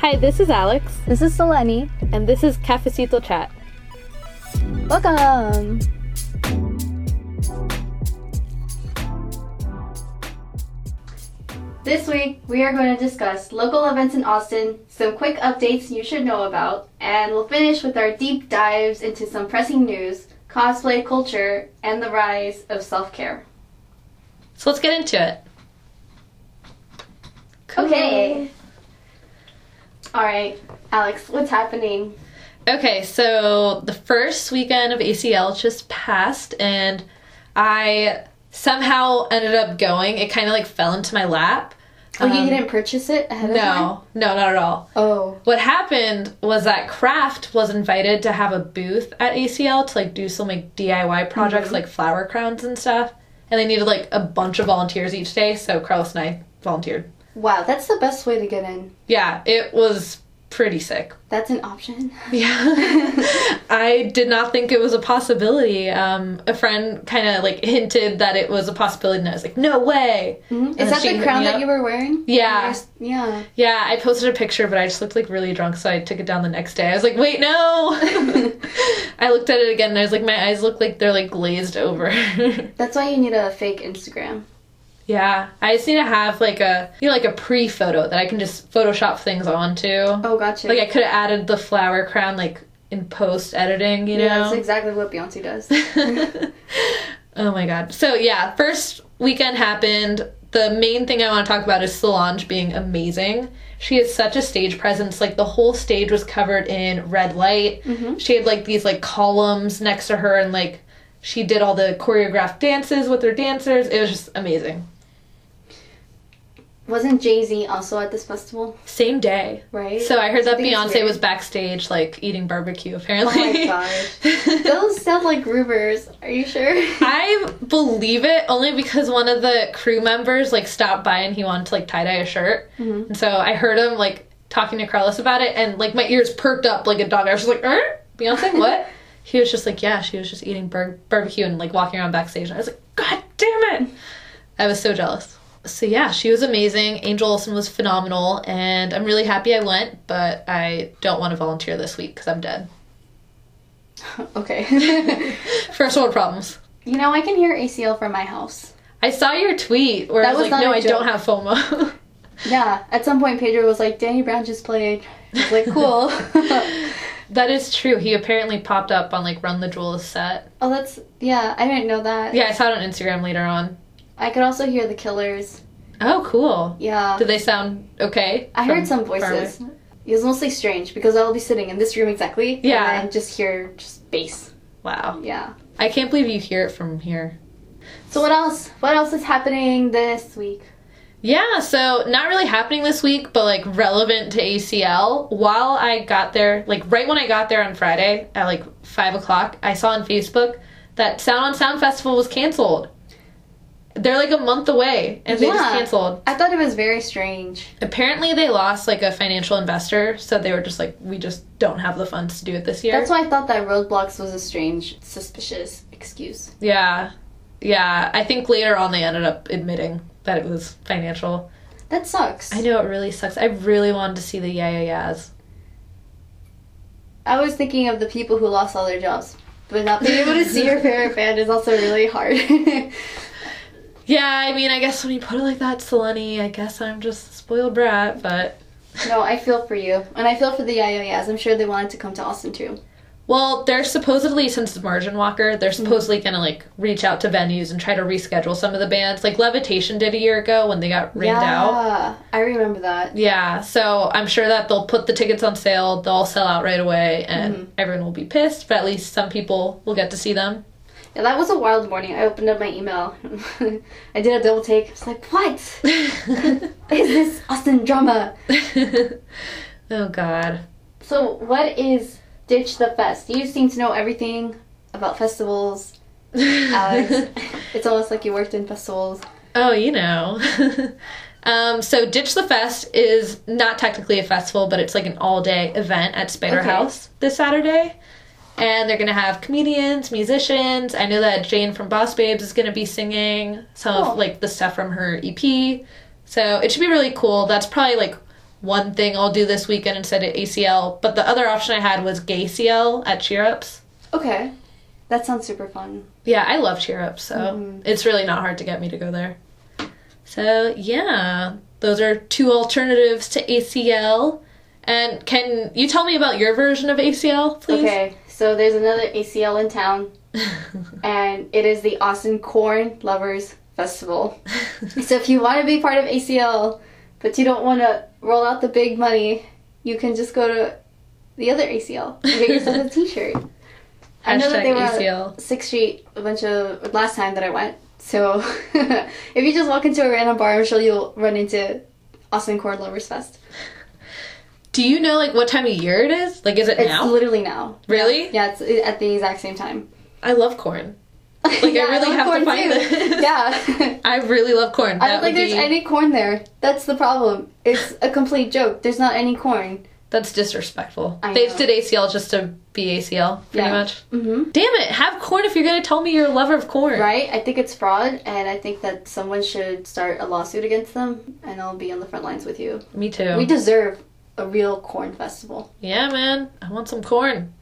Hi, this is Alex, This is Selene. and this is Cafecito Chat. Welcome. This week, we are going to discuss local events in Austin, some quick updates you should know about, and we'll finish with our deep dives into some pressing news, cosplay culture, and the rise of self care. So let's get into it. Okay. Alright, Alex, what's happening? Okay, so the first weekend of ACL just passed, and I somehow ended up going. It kind of like fell into my lap. Oh, you Um, didn't purchase it ahead of time? No, no, not at all. Oh. What happened was that Kraft was invited to have a booth at ACL to like do some like DIY projects like flower crowns and stuff. And they needed like a bunch of volunteers each day, so Carlos and I volunteered. Wow, that's the best way to get in. Yeah, it was pretty sick. That's an option. Yeah. I did not think it was a possibility. Um, a friend kind of like hinted that it was a possibility, and I was like, no way. Mhm. Is that the crown that you were wearing? Yeah. Yeah. Yeah, I posted a picture, but I just looked like really drunk, so I took it down the next day. I was like, wait, no. I looked at it again, and I was like, my eyes look like they're like glazed over. That's why you need a fake Instagram. Yeah, I just need to have like a you know like a pre photo that I can just Photoshop things onto. Oh, gotcha. Like I could have added the flower crown like in post editing, you know. yeah, that's exactly what Beyonce does. oh my god. So yeah, first weekend happened. The main thing I want to talk about is Solange being amazing. She has such a stage presence. Like the whole stage was covered in red light. Mm-hmm. She had like these like columns next to her and like she did all the choreographed dances with her dancers. It was just amazing. Wasn't Jay Z also at this festival? Same day. Right? So I heard that Beyonce was backstage like eating barbecue Oh apparently. my gosh. Those sound like rumors. Are you sure? I believe it only because one of the crew members like stopped by and he wanted to like tie dye a shirt, Mhm. and so I heard him like talking to Carlos about it, and like my ears perked up like a dog. I was just like, er? Beyonce, what? he was just like, yeah, she was just eating bar- barbecue and like walking around backstage, and I was like, god damn it! I was so jealous. So yeah, she was amazing. Angel Olsen was phenomenal, and I'm really happy I went, but I don't want to volunteer this week because I'm dead. okay. First world problems. you know, I can hear ACL from my house. I saw your tweet where That I was was like, no, I don't have FOMO. Yeah. At some point, Pedro was like, Danny Brown just played. Like, cool. that is true. He apparently popped up on like Run the Jewels set. oh, that's, yeah, I didn't know that. Yeah, I saw it on Instagram later on. I could also hear the killers. Oh, cool. Yeah. Did they sound okay? I heard some voices. It was mostly strange because I'll be sitting in this room exactly. Yeah. And just hear just bass. Wow. Yeah. I can't believe you hear it from here. So what else? What else is happening this week? Yeah, so not really happening this week, but like relevant to ACL. While I got there, like right when I got there on Friday at like five o'clock, I saw on Facebook that Sound on Sound Festival was canceled. They're like a month away and they just canceled. I thought it was very strange. Apparently, they lost like a financial investor, so they were just like, we just don't have the funds to do it this year. That's why I thought that roadblocks was a strange, suspicious excuse. yeah, yeah. I think later on they ended up admitting that it was financial. That sucks. I know it really sucks. I really wanted to see the yeah yeah yeahs. I was thinking of the people who lost all their jobs, but not being able to see your favorite band is also really hard. Yeah, I mean, I guess when you put it like that, Selene, I guess I'm just a spoiled brat, but no, I feel for you, and I feel for the Yayoyas. I'm sure they wanted to come to Austin too. well, they're supposedly since the Margin Walker, they're mm-hmm. supposedly gonna like reach out to venues and try to reschedule some of the bands, like Levitation did a year ago when they got rained out. yeah, I remember that. Yeah, so I'm sure that they'll put the tickets on sale, they'll sell out right away, and mm-hmm. everyone will be pissed, but at least some people will get to see them. Yeah, that was a wild morning. I opened up my email. I did a double take. I was like, "What is this Austin drama?" oh god. So, what is Ditch the Fest? You seem to know everything about festivals, Alex. it's almost like you worked in festivals. Oh, you know. um, so Ditch the Fest is not technically a festival, but it's like an all day event at Spider Okay. House this Saturday. And they're gonna have comedians, musicians. I know that Jane from Boss Babes is gonna be singing some Cool. of like the stuff from her EP. So it should be really cool. That's probably like one thing I'll do this weekend instead of ACL. But the other option I had was GayCL at Cheer Ups. Okay. That sounds super fun. Yeah, I love Cheer Ups, so Mhm. it's really not hard to get me to go there. So yeah, those are two alternatives to ACL. And can you tell me about your version of ACL, please? Okay, so there's another ACL in town, and it is the Austin Corn Lovers Festival. So if you want to be part of ACL, but you don't want to roll out the big money, you can just go to the other ACL and get yourself a T-shirt. I know that they were ACL. Sixth Street a bunch of last time that I went. So if you just walk into a random bar, I'm sure you'll run into Austin Corn Lovers Fest. Do you know like what time of year it is? Like, is it now? It's now? literally now. Really? Yeah, it's at the exact same time. I love corn. Like, I really love have to find too. this. Yeah. I really love corn. I don't think there's be- any corn there. That's the problem. It's a complete joke. There's not any corn. That's disrespectful. I They know. did ACL just to be ACL, pretty Yeah. much. Mm-hmm. Damn it! Have corn if you're gonna tell me you're a lover of corn. Right? I think it's fraud, and I think that someone should start a lawsuit against them, and I'll be on the front lines with you. Me too. We deserve a real corn festival. yeah, man. I want some corn.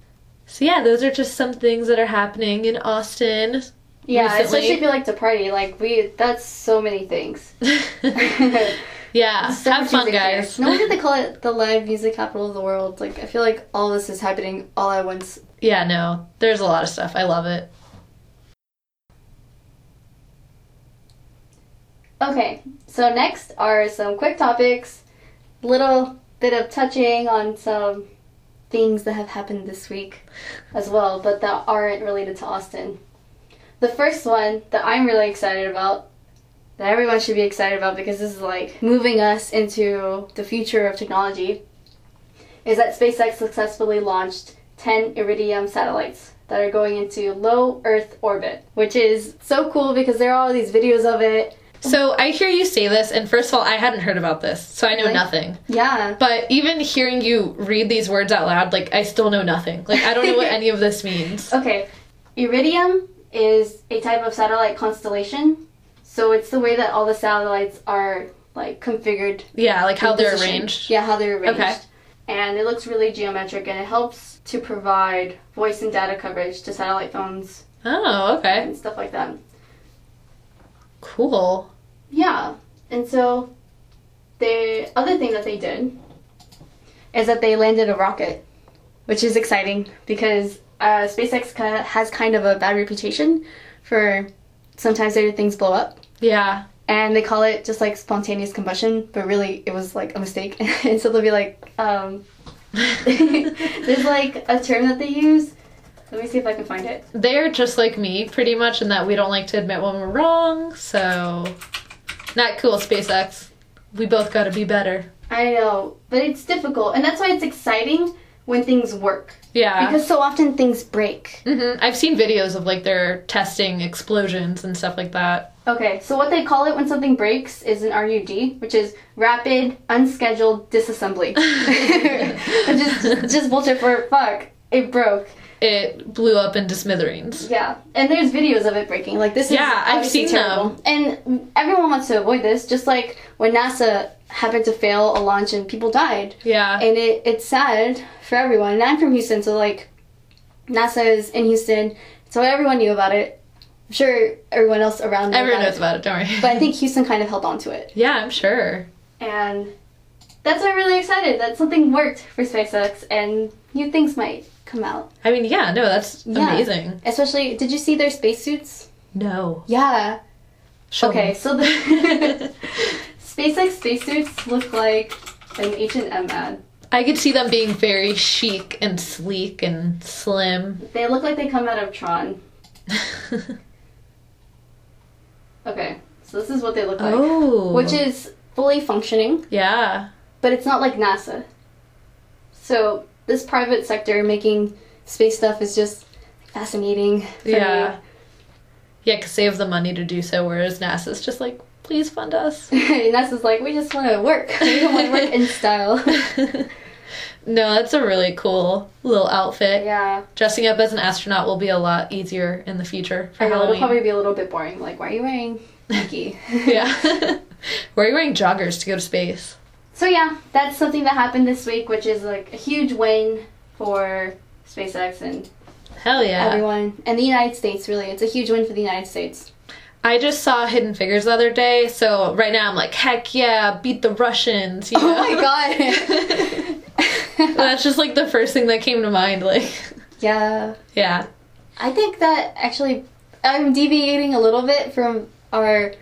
So yeah, those are just some things that are happening in Austin. Yeah, Recently. especially if you like to party. Like we, that's so many things. yeah, So have fun, guys. No wonder they call it the live music capital of the world. Like I feel like all this is happening all at once. Yeah, no, there's a lot of stuff. I love it. Okay, so next are some quick topics, little bit of touching on some things that have happened this week as well, but that aren't related to Austin. The first one that I'm really excited about, that everyone should be excited about because this is like moving us into the future of technology, is that SpaceX successfully launched 10 Iridium satellites that are going into low Earth orbit, which is so cool because there are all these videos of it. So I hear you say this, and first of all, I hadn't heard about this, so I know Really? nothing. Yeah. But even hearing you read these words out loud, like I still know nothing. Like I don't know what any of this means. Okay, Iridium is a type of satellite constellation. So it's the way that all the satellites are like configured. Yeah, like how they're position. arranged. Yeah, how they're arranged. Okay. And it looks really geometric and it helps to provide voice and data coverage to satellite phones Oh, okay. and stuff like that. Cool. Yeah. And so the other thing that they did is that they landed a rocket, which is exciting because uh, SpaceX has kind of a bad reputation for sometimes their things blow up. Yeah. And they call it just like spontaneous combustion, but really it was like a mistake. and so they'll be like, um, there's like a term that they use. Let me see if I can find it. They're just like me, pretty much, in that we don't like to admit when we're wrong. So, not cool, SpaceX. We both gotta be better. I know, but it's difficult. And that's why it's exciting when things work. Yeah. Because so often things break. hmm I've seen videos of like their testing explosions and stuff like that. Okay, so what they call it when something breaks is an RUD, which is rapid unscheduled disassembly. which is just bullshit for fuck. It broke. It blew up into smithereens. Yeah, and there's videos of it breaking. Like this is Yeah, I've seen terrible. And everyone wants to avoid this, just like when NASA happened to fail a launch and people died. Yeah. And it, it's sad for everyone. And I'm from Houston, so like NASA is in Houston, so everyone knew about it. I'm sure everyone else around Everyone knows it. about it, don't worry. But I think Houston kind of held on to it. yeah, I'm sure. And that's why I'm really excited that something worked for SpaceX and new things might come out. I mean, yeah, no, that's Yeah. amazing. Especially, did you see their spacesuits? No. Yeah. Show okay, me. so the SpaceX spacesuits look like an H&M ad. I could see them being very chic and sleek and slim. They look like they come out of Tron. Okay, so this is what they look like. oh. Which is fully functioning, Yeah. but it's not like NASA. So this private sector making space stuff is just fascinating. for Yeah. Yeah, because they have the money to do so, whereas NASA's just like, please fund us. NASA's like, we just want to work. We don't want to work in style. no, that's a really cool little outfit. yeah, Dressing up as an astronaut will be a lot easier in the future for I know it'll probably be a little bit boring. Like, why are you wearing Nike? yeah. why are you wearing joggers to go to space? So yeah, that's something that happened this week, which is like a huge win for SpaceX and Hell yeah. everyone and the United States. Really, it's a huge win for the United States. I just saw Hidden Figures the other day, so right now I'm like, heck yeah, beat the Russians. You oh know? Oh my god. That's just like the first thing that came to mind. Like, yeah, yeah. I think that actually I'm deviating a little bit from our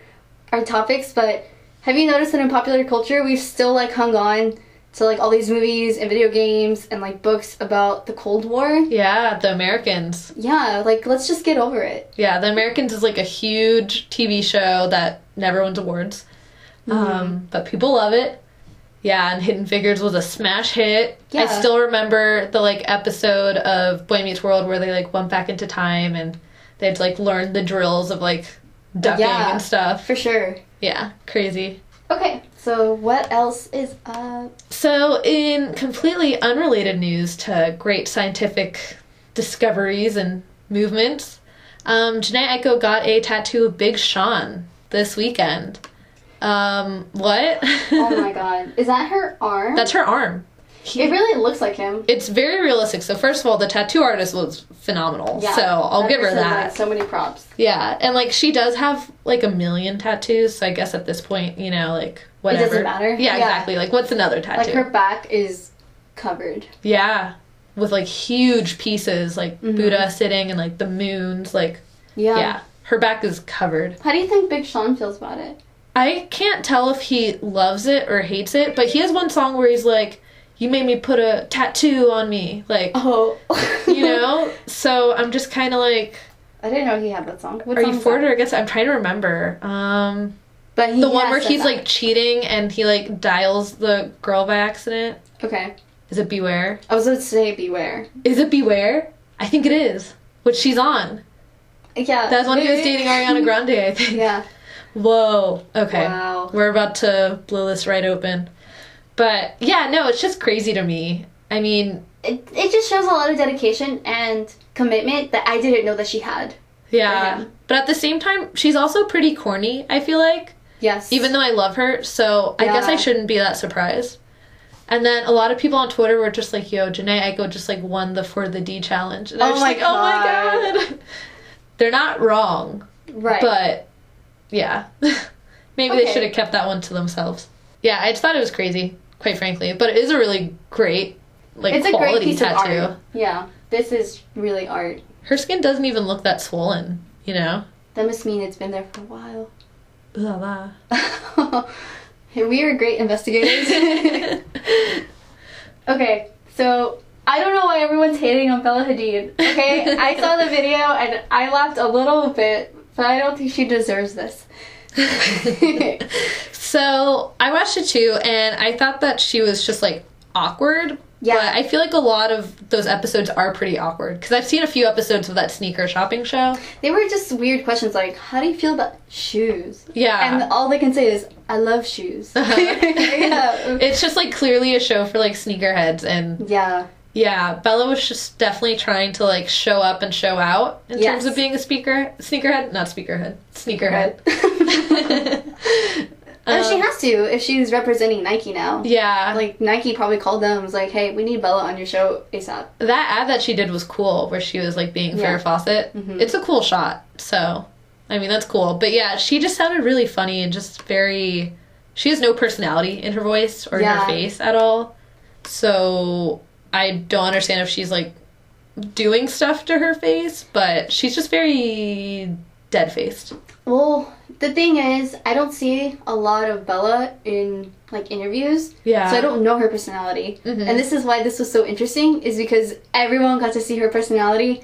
our topics, but have you noticed that in popular culture we've still like hung on to like all these movies and video games and like books about the Cold War? Yeah, the Americans. Yeah, like let's just get over it. Yeah, the Americans is like a huge TV show that never wins awards. Um, but people love it. Yeah, and Hidden Figures was a smash hit. Yeah. I still remember the like episode of Boy Meets World where they like went back into time and they'd like learn the drills of like ducking Yeah. and stuff. For sure. Yeah, crazy. Okay, so what else is up? So, in completely unrelated news to great scientific discoveries and movements, um, Jhené Aiko got a tattoo of Big Sean this weekend. Um, what? Oh my god. Is that her arm? That's her arm. He- it really looks like him. it's very realistic. So, first of all, the tattoo artist was phenomenal. Yeah, so, I'll give her that. So many props. Yeah, and like she does have like a million tattoos, so I guess at this point, you know, like whatever. It doesn't matter? Yeah, Yeah. exactly. Like what's another tattoo? Like her back is covered. Yeah, with like huge pieces, like Mhm. Buddha sitting and like the moons, like Yeah. yeah. her back is covered. How do you think Big Sean feels about it? I can't tell if he loves it or hates it, but he has one song where he's like, "You made me put a tattoo on me," like Oh. you know. so I'm just kind of like, I didn't know he had that song. What are you for it or against? it? I'm trying to remember. Um, But he the one where he's that. like cheating and he like dials the girl by accident. Okay. Is it Beware? I was to say Beware. Is it Beware? I think it is. Which she's on. Yeah. That's when he was dating Ariana Grande, I think. Yeah. Whoa. Okay. Wow. We're about to blow this right open. But yeah, no, it's just crazy to me. I mean, It, it just shows a lot of dedication and commitment that I didn't know that she had. yeah. But at the same time, she's also pretty corny, I feel like. Yes. Even though I love her, so I guess I shouldn't be that surprised. And then a lot of people on Twitter were just like, yo, Jhené Aiko just like won the For the D challenge. And I Oh was just like, oh my god. They're not wrong. Right. But yeah, maybe they should have kept that one to themselves. Yeah, I just thought it was crazy, quite frankly. But it is a really great, like it's a great quality piece tattoo. of art. Yeah. This is really art. Her skin doesn't even look that swollen, you know. That must mean it's been there for a while. La la. we are great investigators. okay, so I don't know why everyone's hating on Bella Hadid. Okay, I saw the video and I laughed a little bit, but I don't think she deserves this. so I watched it too, and I thought that she was just like awkward. Yeah. But I feel like a lot of those episodes are pretty awkward because I've seen a few episodes of that sneaker shopping show. They were just weird questions like, how do you feel about shoes? Yeah. And all they can say is, I love shoes. Uh-huh. yeah. it's just like clearly a show for like sneakerheads and Yeah. yeah, Bella was just definitely trying to like show up and show out in Yes. terms of being a speaker sneakerhead, not speakerhead, sneakerhead. Oh, she Um, has to if she's representing Nike now. yeah, Like Nike probably called them and was like, "Hey, we need Bella on your show ASAP." that ad that she did was cool, where she was like being Yeah. Farrah Fawcett. Mhm. It's a cool shot, so I mean that's cool. But yeah, she just sounded really funny and just very. She has no personality in her voice or in her face at all, so I don't understand if she's like doing stuff to her face, but she's just very dead faced. Well, the thing is, I don't see a lot of Bella in like interviews, Yeah. so I don't know her personality. Mhm. And this is why this was so interesting, is because everyone got to see her personality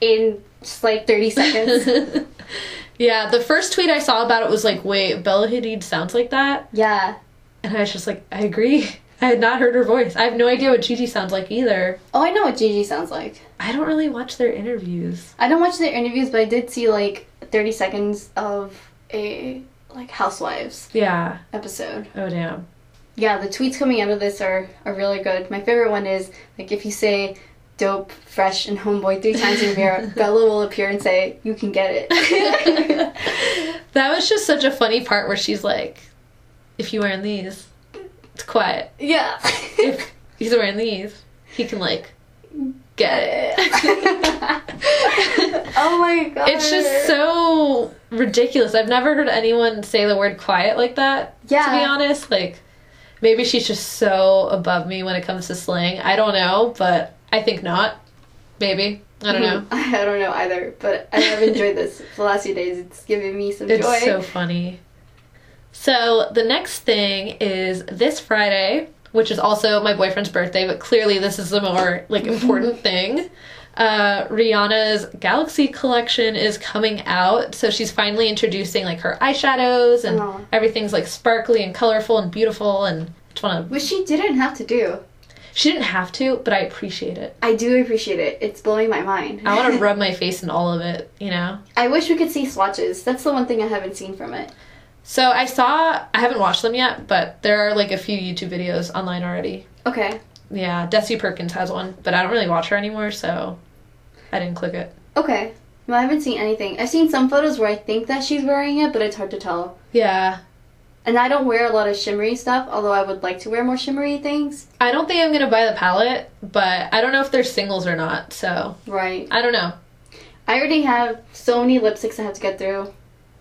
in just like thirty seconds. yeah, the first tweet I saw about it was like, wait, Bella Hadid sounds like that? yeah. And I was just like, I agree. I had not heard her voice. I have no idea what Gigi sounds like either. Oh, I know what Gigi sounds like. I don't really watch their interviews. I don't watch their interviews, but I did see like thirty seconds of a like Housewives Yeah. episode. Oh, damn. Yeah, the tweets coming out of this are, are really good. My favorite one is like if you say dope, fresh, and homeboy three times in a mirror, Bella will appear and say, You can get it. that was just such a funny part where she's like, if you wearing these, It's quiet. Yeah. If he's wearing these, he can like get it. oh my god. It's just so ridiculous. I've never heard anyone say the word quiet like that. Yeah. To be honest, like maybe she's just so above me when it comes to slang. I don't know, but I think not. Maybe. I don't know. I don't know either, but I have enjoyed this the last few days. It's giving me some It's joy. It's so funny. So the next thing is this Friday, which is also my boyfriend's birthday, but clearly this is the more like important thing. Uh, Rihanna's Galaxy collection is coming out, so she's finally introducing like her eyeshadows and Aw. everything's like sparkly and colorful and beautiful and just wanna. Which she didn't have to do. She didn't have to, but I appreciate it. I do appreciate it. It's blowing my mind. I want to rub my face in all of it, you know. I wish we could see swatches. That's the one thing I haven't seen from it. So I saw, I haven't watched them yet, but there are like a few YouTube videos online already. Okay. Yeah, Desi Perkins has one, but I don't really watch her anymore, so I didn't click it. Okay. Well, I haven't seen anything. I've seen some photos where I think that she's wearing it, but it's hard to tell. Yeah, And I don't wear a lot of shimmery stuff, although I would like to wear more shimmery things. I don't think I'm gonna buy the palette, but I don't know if they're singles or not, so Right. I don't know. I already have so many lipsticks I have to get through.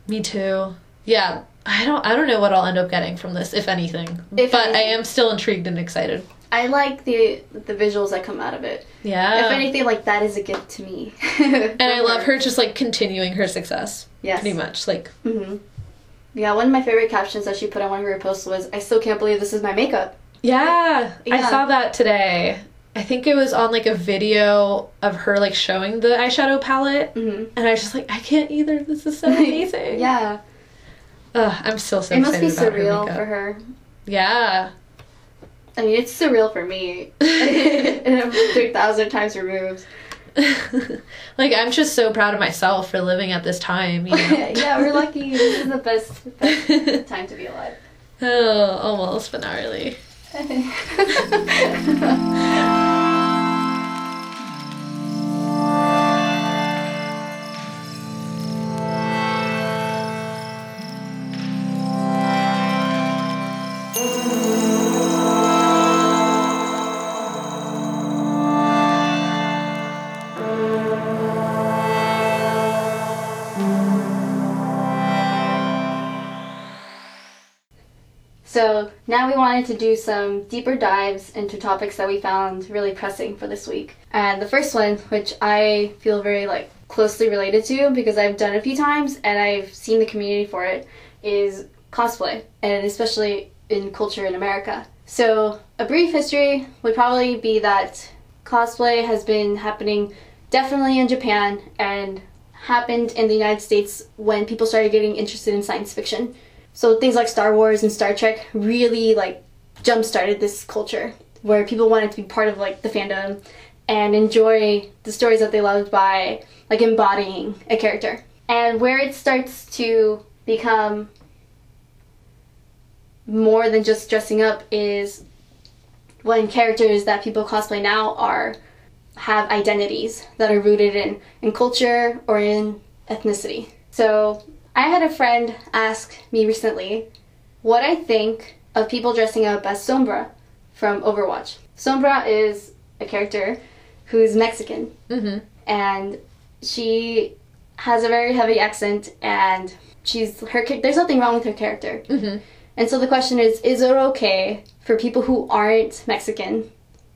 Me too. Yeah, I don't. I don't know what I'll end up getting from this, if anything. If but I am still intrigued and excited. I like the the visuals that come out of it. Yeah. if anything, like that is a gift to me. and I love her just like continuing her success. Yes. Pretty much. Like, hmm Yeah, one of my favorite captions that she put on one of her posts was, "I still can't believe this is my makeup." yeah, I Yeah. saw that today. I think it was on like a video of her like showing the eyeshadow palette. hmm And I was just like, I can't either. This is so amazing. yeah, Ugh, I'm still so it must be about her surreal for her. Yeah. I mean, it's surreal for me. and I'm three thousand times removed. like I'm just so proud of myself for living at this time. You know? yeah, we're lucky. This is the best, best time to be alive. oh, almost, but not really. Now we wanted to do some deeper dives into topics that we found really pressing for this week. And the first one, which I feel very like closely related to because I've done a few times and I've seen the community for it, is cosplay, and especially in culture in America. So a brief history would probably be that cosplay has been happening definitely in Japan and happened in the United States when people started getting interested in science fiction. So things like Star Wars and Star Trek really like jump started this culture where people wanted to be part of like the fandom and enjoy the stories that they loved by like embodying a character. And where it starts to become more than just dressing up is when characters that people cosplay now are have identities that are rooted in, in culture or in ethnicity. So I had a friend ask me recently what I think of people dressing up as Sombra from Overwatch. Sombra is a character who's Mexican Mm-hmm. and she has a very heavy accent and she's her there's nothing wrong with her character. Mm-hmm. And so the question is is it okay for people who aren't Mexican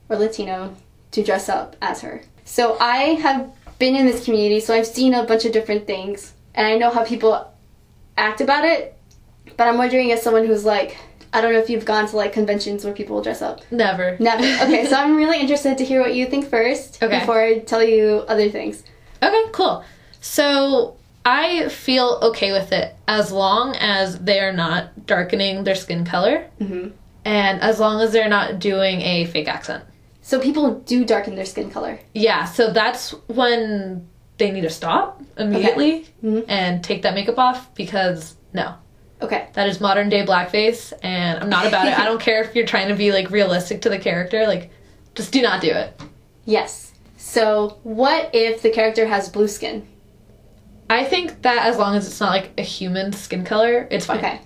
or Latino to dress up as her? So I have been in this community, so I've seen a bunch of different things, and I know how people act about it. But I'm wondering, as someone who's like, I don't know if you've gone to like conventions where people dress up. Never. Never. Okay, so I'm really interested to hear what you think first Okay. before I tell you other things. Okay, cool. So I feel okay with it as long as they are not darkening their skin color hmm and as long as they're not doing a fake accent. So people do darken their skin color. Yeah, so that's when they need to stop immediately Mhm. and take that makeup off because no, Okay. that is modern day blackface and I'm not about it. I don't care if you're trying to be like realistic to the character, like just do not do it. Yes. So what if the character has blue skin? I think that as long as it's not like a human skin color, it's fine. Okay.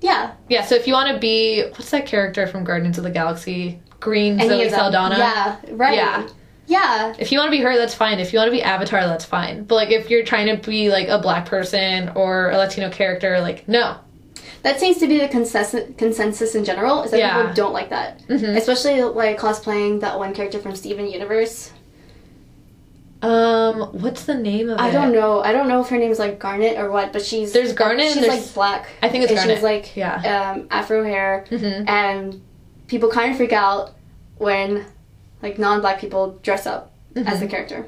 Yeah. Yeah, so if you want to be what's that character from Guardians of the Galaxy? Green Any Zoe. Saldana. Yeah. Right. Yeah. Yeah. If you want to be her, that's fine. If you want to be Avatar, that's fine. But like if you're trying to be like a black person or a Latino character, like no. That seems to be the consensus consensus in general is that Yeah. people don't like that, Mhm. especially like cosplaying that one character from Steven Universe. Um, what's the name of it? I don't know. I don't know if her name's like Garnet or what, but she's There's Garnet and She's there's- like black. I think it's and Garnet. like Yeah. um, afro hair, Mhm. and people kind of freak out when like non-black people dress up as the Mhm. character.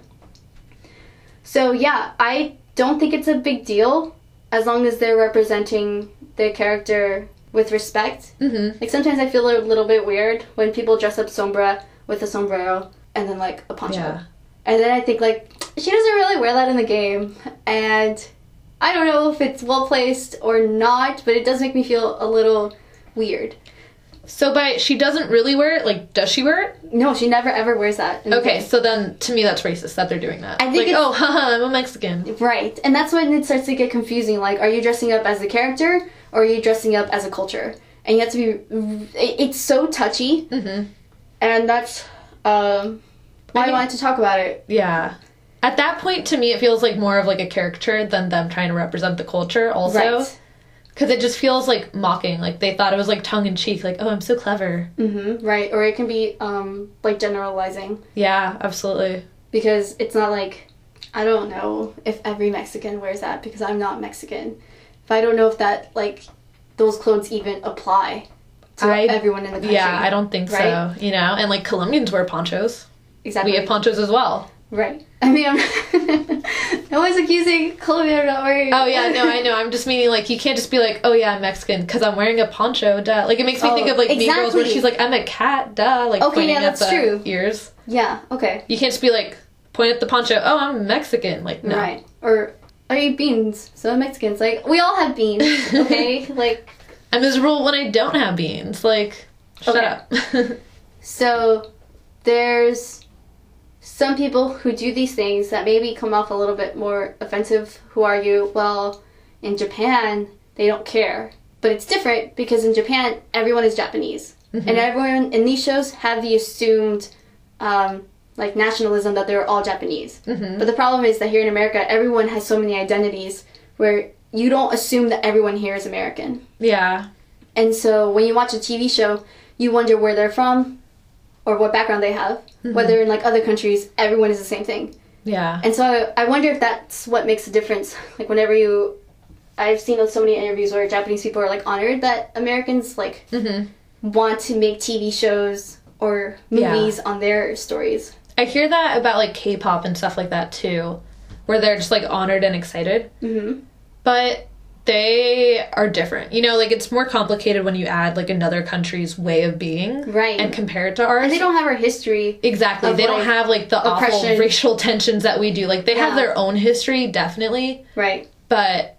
So yeah, I don't think it's a big deal as long as they're representing the character with respect. Mhm. Like sometimes I feel a little bit weird when people dress up Sombra with a sombrero and then like a poncho. Yeah. And then I think like she doesn't really wear that in the game and I don't know if it's well placed or not, but it does make me feel a little weird. So by she doesn't really wear it, like does she wear it? No, she never ever wears that. Okay, so then to me that's racist that they're doing that. I think like, oh, haha, I'm a Mexican. Right. And that's when it starts to get confusing. Like, are you dressing up as the character or are you dressing up as a culture? And you have to be. It's so touchy, hmm and that's um, why I, think- wanted to talk about it. Yeah. At that point, to me, it feels like more of like a caricature than them trying to represent the culture. Also, Right. Because it just feels like mocking. Like they thought it was like tongue in cheek. Like, oh, I'm so clever. Mm-hmm. Right. Or it can be um, like generalizing Yeah, absolutely. because it's not like I don't know if every Mexican wears that because I'm not Mexican. If I don't know if that like those clothes even apply to I- everyone in the country. Yeah, I don't think Right? so. You know, and like Colombians wear ponchos. exactly. We have ponchos as well. Right. I mean, I'm no one's accusing Colombia of not wearing. Oh yeah, no, I know. I'm just meaning like you can't just be like, oh yeah, I'm Mexican because I'm wearing a poncho. Duh. Like it makes me Oh, think of like Mean Girls where she's like, I'm a cat. Duh. Like Okay, pointing yeah, at that's the true. ears. Yeah. Okay. You can't just be like point at the poncho. Oh, I'm Mexican. Like no. Right. Or I eat beans, so I'm Mexican. It's like we all have beans. Okay. like I'm miserable when I don't have beans. Like shut Okay. up. so, there's some people who do these things that maybe come off a little bit more offensive. Who argue. Well, in Japan, they don't care. But it's different because in Japan, everyone is Japanese. Mhm. And everyone in these shows have the assumed, um, like, nationalism that they're all Japanese. Mhm. But the problem is that here in America, everyone has so many identities where you don't assume that everyone here is American. yeah. And so when you watch a TV show, you wonder where they're from or what background they have. Mhm. Whether in like other countries, everyone is the same thing. Yeah. And so I, I wonder if that's what makes a difference. Like whenever you, I've seen so many interviews where Japanese people are like honored that Americans like hmm want to make TV shows or Yeah. movies on their stories. I hear that about like K-pop and stuff like that too, where they're just like honored and excited. hmm But they are different. You know, like it's more complicated when you add like another country's way of being Right. and compare it to ours. And they don't have our history. Exactly. They don't have like the awful racial tensions that we do. Like they have their own history, definitely. Right. But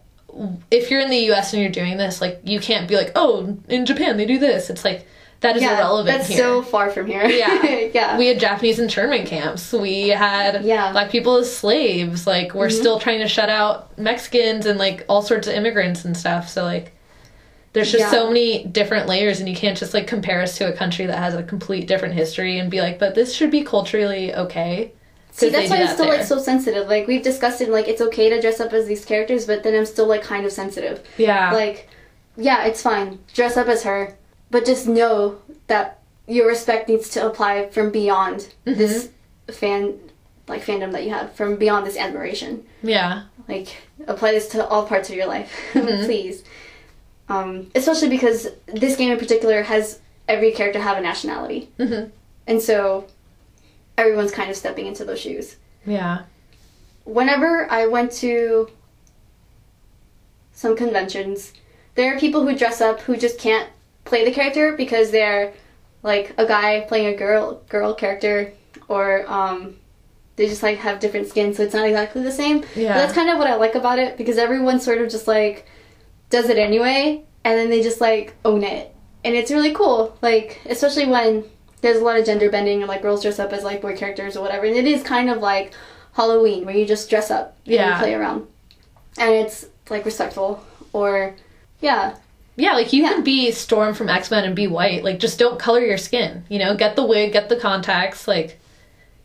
if you're in the US and you're doing this, like you can't be like, oh, in Japan they do this. It's like that is yeah, irrelevant That's here. so far from here. Yeah. yeah. we had Japanese internment camps. We had Yeah. black people as slaves. Like we're Mhm. still trying to shut out Mexicans and like all sorts of immigrants and stuff. So like there's just Yeah. so many different layers and you can't just like compare us to a country that has a complete different history and be like, but this should be culturally okay. See, that's why do I'm still there. like so sensitive. Like we've discussed it, like it's okay to dress up as these characters, but then I'm still like kind of sensitive. Yeah. Like, yeah, it's fine. Dress up as her, but just know that your respect needs to apply from beyond Mm-hmm. this fan, like fandom that you have, from beyond this admiration. yeah. Like, apply this to all parts of your life, Mhm. please. Um, especially because this game in particular has every character have a nationality, hmm and so everyone's kind of stepping into those shoes. Yeah. whenever I went to some conventions, there are people who dress up who just can't play the character because they're like a guy playing a girl girl character or um they just like have different skin so it's not exactly the same. But Yeah. that's kind of what I like about it because everyone sort of just like does it anyway and then they just like own it. And it's really cool. Like especially when there's a lot of gender bending and like girls dress up as like boy characters or whatever. And it is kind of like Halloween where you just dress up and Yeah. you play around. And it's like respectful or yeah. Yeah, like you Yeah. can be Storm from X Men and be white. Like, just don't color your skin. You know, get the wig, get the contacts, like,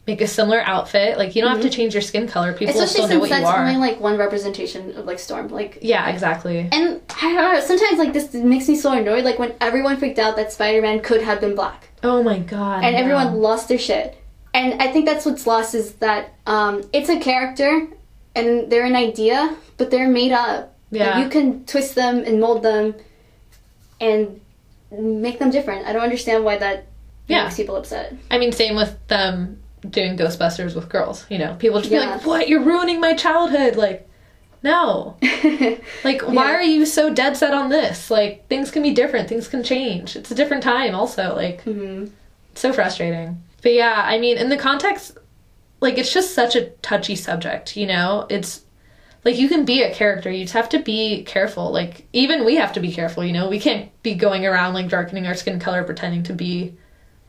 make a similar outfit. Like, you don't have to change your skin color. People Mm-hmm. Especially still know what you are. Especially that's are. only like one representation of like Storm. Like yeah, exactly. and I don't know, sometimes like this makes me so annoyed, like when everyone freaked out that Spider Man could have been black. Oh my god. and no. everyone lost their shit. And I think that's what's lost is that um, it's a character and they're an idea, but they're made up. Like, Yeah. you can twist them and mold them and make them different. I don't understand why that Yeah. makes people upset. I mean, same with them doing Ghostbusters with girls. You know, people just be like, "What? You're ruining my childhood!" Like, no. Like, why Yeah. are you so dead set on this? Like, things can be different. Things can change. It's a different time. Also, like, hmm so frustrating. But yeah, I mean, in the context, like, it's just such a touchy subject. You know, it's like you can be a character. You just have to be careful. Like, even we have to be careful. You know, we can't be going around like darkening our skin color, pretending to be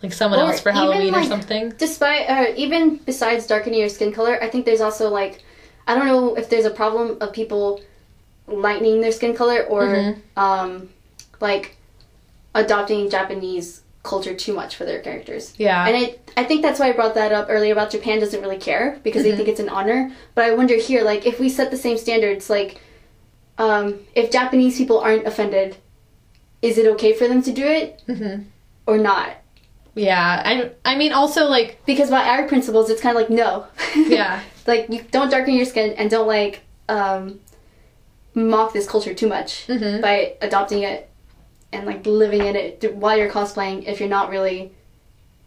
like someone Or else for even, Halloween or something. Despite, uh, even besides darkening your skin color, I think there's also like, I don't know if there's a problem of people lightening their skin color or Mhm. um, like adopting Japanese culture too much for their characters. Yeah. And it, I think that's why I brought that up earlier about Japan doesn't really care because Mm-hmm. they think it's an honor. But I wonder here, like, if we set the same standards, like, um, if Japanese people aren't offended, is it okay for them to do it hmm or not? Yeah, I I mean also like Because by our principles, it's kind of like no. yeah, like you don't darken your skin and don't like um, mock this culture too much Mhm. by adopting it and like living in it while you're cosplaying if you're not really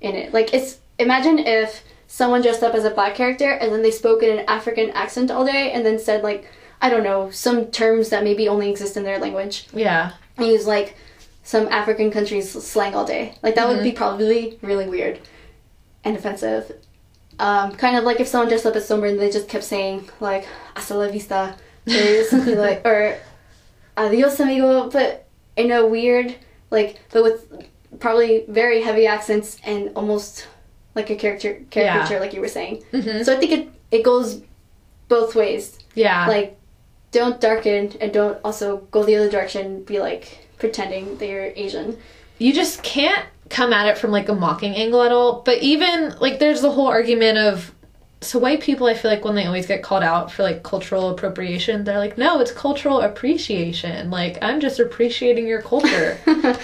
in it. Like it's imagine if someone dressed up as a black character and then they spoke in an African accent all day and then said like I don't know some terms that maybe only exist in their language yeah, and use like some African countries slang all day. Like that would be probably really weird and offensive. Um, kind of like if someone dressed up as someone and they just kept saying like "hasta la vista" or something like or "adios amigo," but in a weird like, but with probably very heavy accents and almost like a character caricature, like you were saying. hmm So I think it it goes both ways. Yeah, like don't darken and don't also go the other direction be like pretending that you're asian. You just can't come at it from like a mocking angle at all. But even like there's the whole argument of so white people I feel like when they always get called out for like cultural appropriation, they're like, no, it's cultural appreciation. Like I'm just appreciating your culture. let's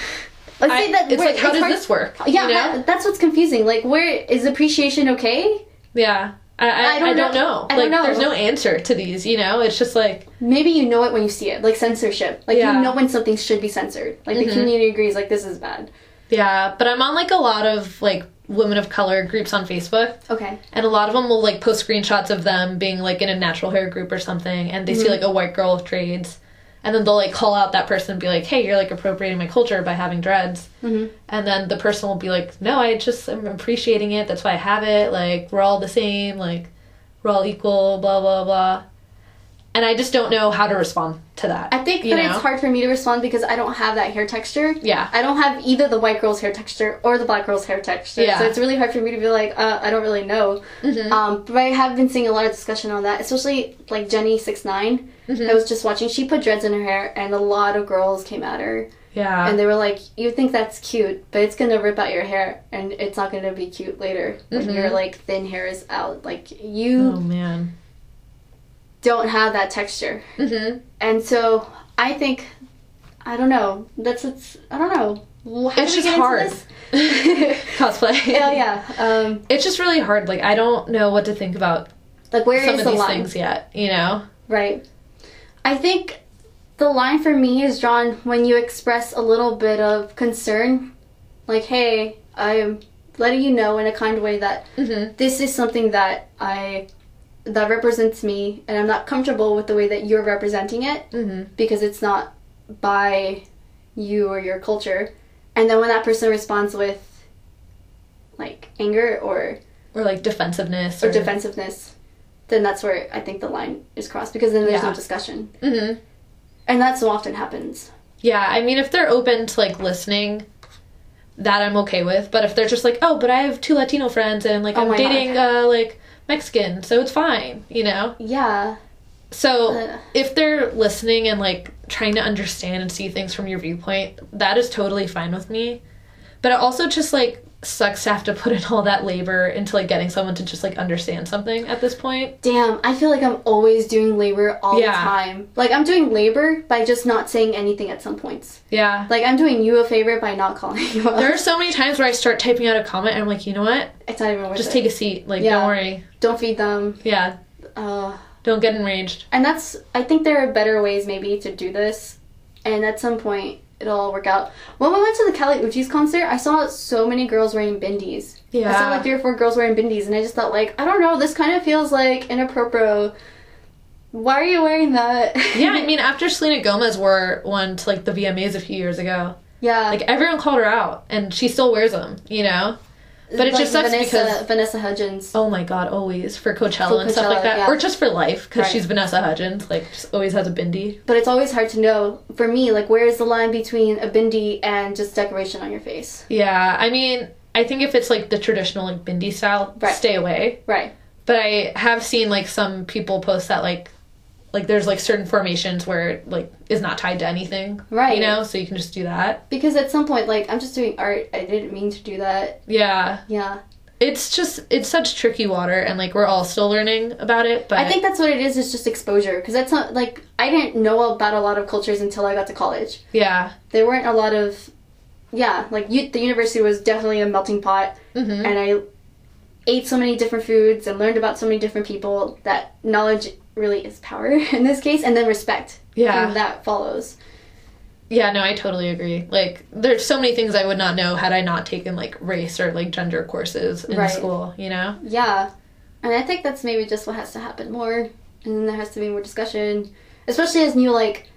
I- say that it's like how does hard- this work? yeah you know? that- that's what's confusing like where is appreciation okay yeah. I, I, I, don't, know. I like don't know. there's no answer to these, you know? It's just like maybe you know it when you see it like censorship like Yeah. you know when something should be censored like the Mhm. community agrees like this is bad Yeah, but I'm on like a lot of like women of color groups on Facebook, okay and a lot of them will like post screenshots of them being like in a natural hair group or something, and they see like a white girl with dreads, and then they'll like call out that person and be like, "Hey, you're like appropriating my culture by having dreads," Mhm. and then the person will be like, "No, I just am appreciating it. That's why I have it. Like we're all the same. Like we're all equal. Blah blah blah." And I just don't know how to respond to that. i think that know? it's hard for me to respond because i don't have that hair texture Yeah. I don't have either the white girl's hair texture or the black girl's hair texture. Yeah. So it's really hard for me to be like, uh, I don't really know. Mhm. Um, but I have been seeing a lot of discussion on that, especially like Jenny six nine. Mhm. I was just watching. She put dreads in her hair, and a lot of girls came at her, Yeah. and they were like, "You think that's cute, but it's gonna rip out your hair, and it's not gonna be cute later when Mhm. your like thin hair is out. Like you oh man. Don't have that texture." hmm And so I think, I don't know. That's it's. I don't know. How It's just hard. Cosplay. Yeah, yeah. Um, It's just really hard. Like I don't know what to think about like where is some of the these line? things yet. You know? Right. I think the line for me is drawn when you express a little bit of concern, like, "Hey, I'm letting you know in a kind way that Mm-hmm. this is something that I that represents me, and I'm not comfortable with the way that you're representing it Mm-hmm. because it's not by you or your culture." And then when that person responds with like anger or Or like defensiveness. or defensiveness, then that's where I think the line is crossed because then there's Yeah. no discussion. Mm-hmm. And that so often happens. Yeah, I mean, if they're open to like listening, that I'm okay with. But if they're just like, oh, but I have two Latino friends and like Oh I'm dating uh like Mexican, so it's fine, you know. Yeah. So Ugh. if they're listening and like trying to understand and see things from your viewpoint, that is totally fine with me. But also just like sucks to have to put in all that labor into like getting someone to just like understand something at this point. Damn, I feel like I'm always doing labor all Yeah. the time. Like I'm doing labor by just not saying anything at some points. Yeah. Like I'm doing you a favor by not calling you up. There are so many times where I start typing out a comment and I'm like, you know what? it's not even worth Just it. Just take a seat. Like, Yeah. don't worry. Don't feed them. Yeah. Uh, Don't get enraged. and that's I think there are better ways maybe to do this, and at some point it'll all work out. When we went to the Kali Uchis concert, I saw so many girls wearing bindies. I saw like three or four girls wearing bindies, and I just thought like I don't know, this kind of feels like inappropriate. Why are you wearing that? yeah, I mean, after Selena Gomez wore one to like the VMAs a few years ago, yeah, like everyone called her out, and she still wears them. You know. But it just sucks Vanessa, because Vanessa Hudgens. oh my god, always for Coachella For and stuff like that, yeah. or just for life because Right. she's Vanessa Hudgens, like just always has a bindi. But it's always hard to know for me, like where is the line between a bindi and just decoration on your face? Yeah, I mean, I think if it's like the traditional like bindi style, Right. stay away. Right. But I have seen like some people post that like like there's like certain formations where it like is not tied to anything. Right. You know, so you can just do that. Because at some point, like I'm just doing art. I didn't mean to do that. Yeah. Yeah. It's just it's such tricky water and like we're all still learning about it, but I think that's what it is. it's just exposure. Because that's not like I didn't know about a lot of cultures until I got to college. yeah. There weren't a lot of, yeah, like you, the university was definitely a melting pot, hmm and I ate so many different foods and learned about so many different people that knowledge really is power in this case, and then respect. Yeah. From that follows. Yeah, no, I totally agree. Like there's so many things I would not know had I not taken like race or like gender courses in Right. school, you know? Yeah. And I think that's maybe just what has to happen more. And then there has to be more discussion. Especially as new, like,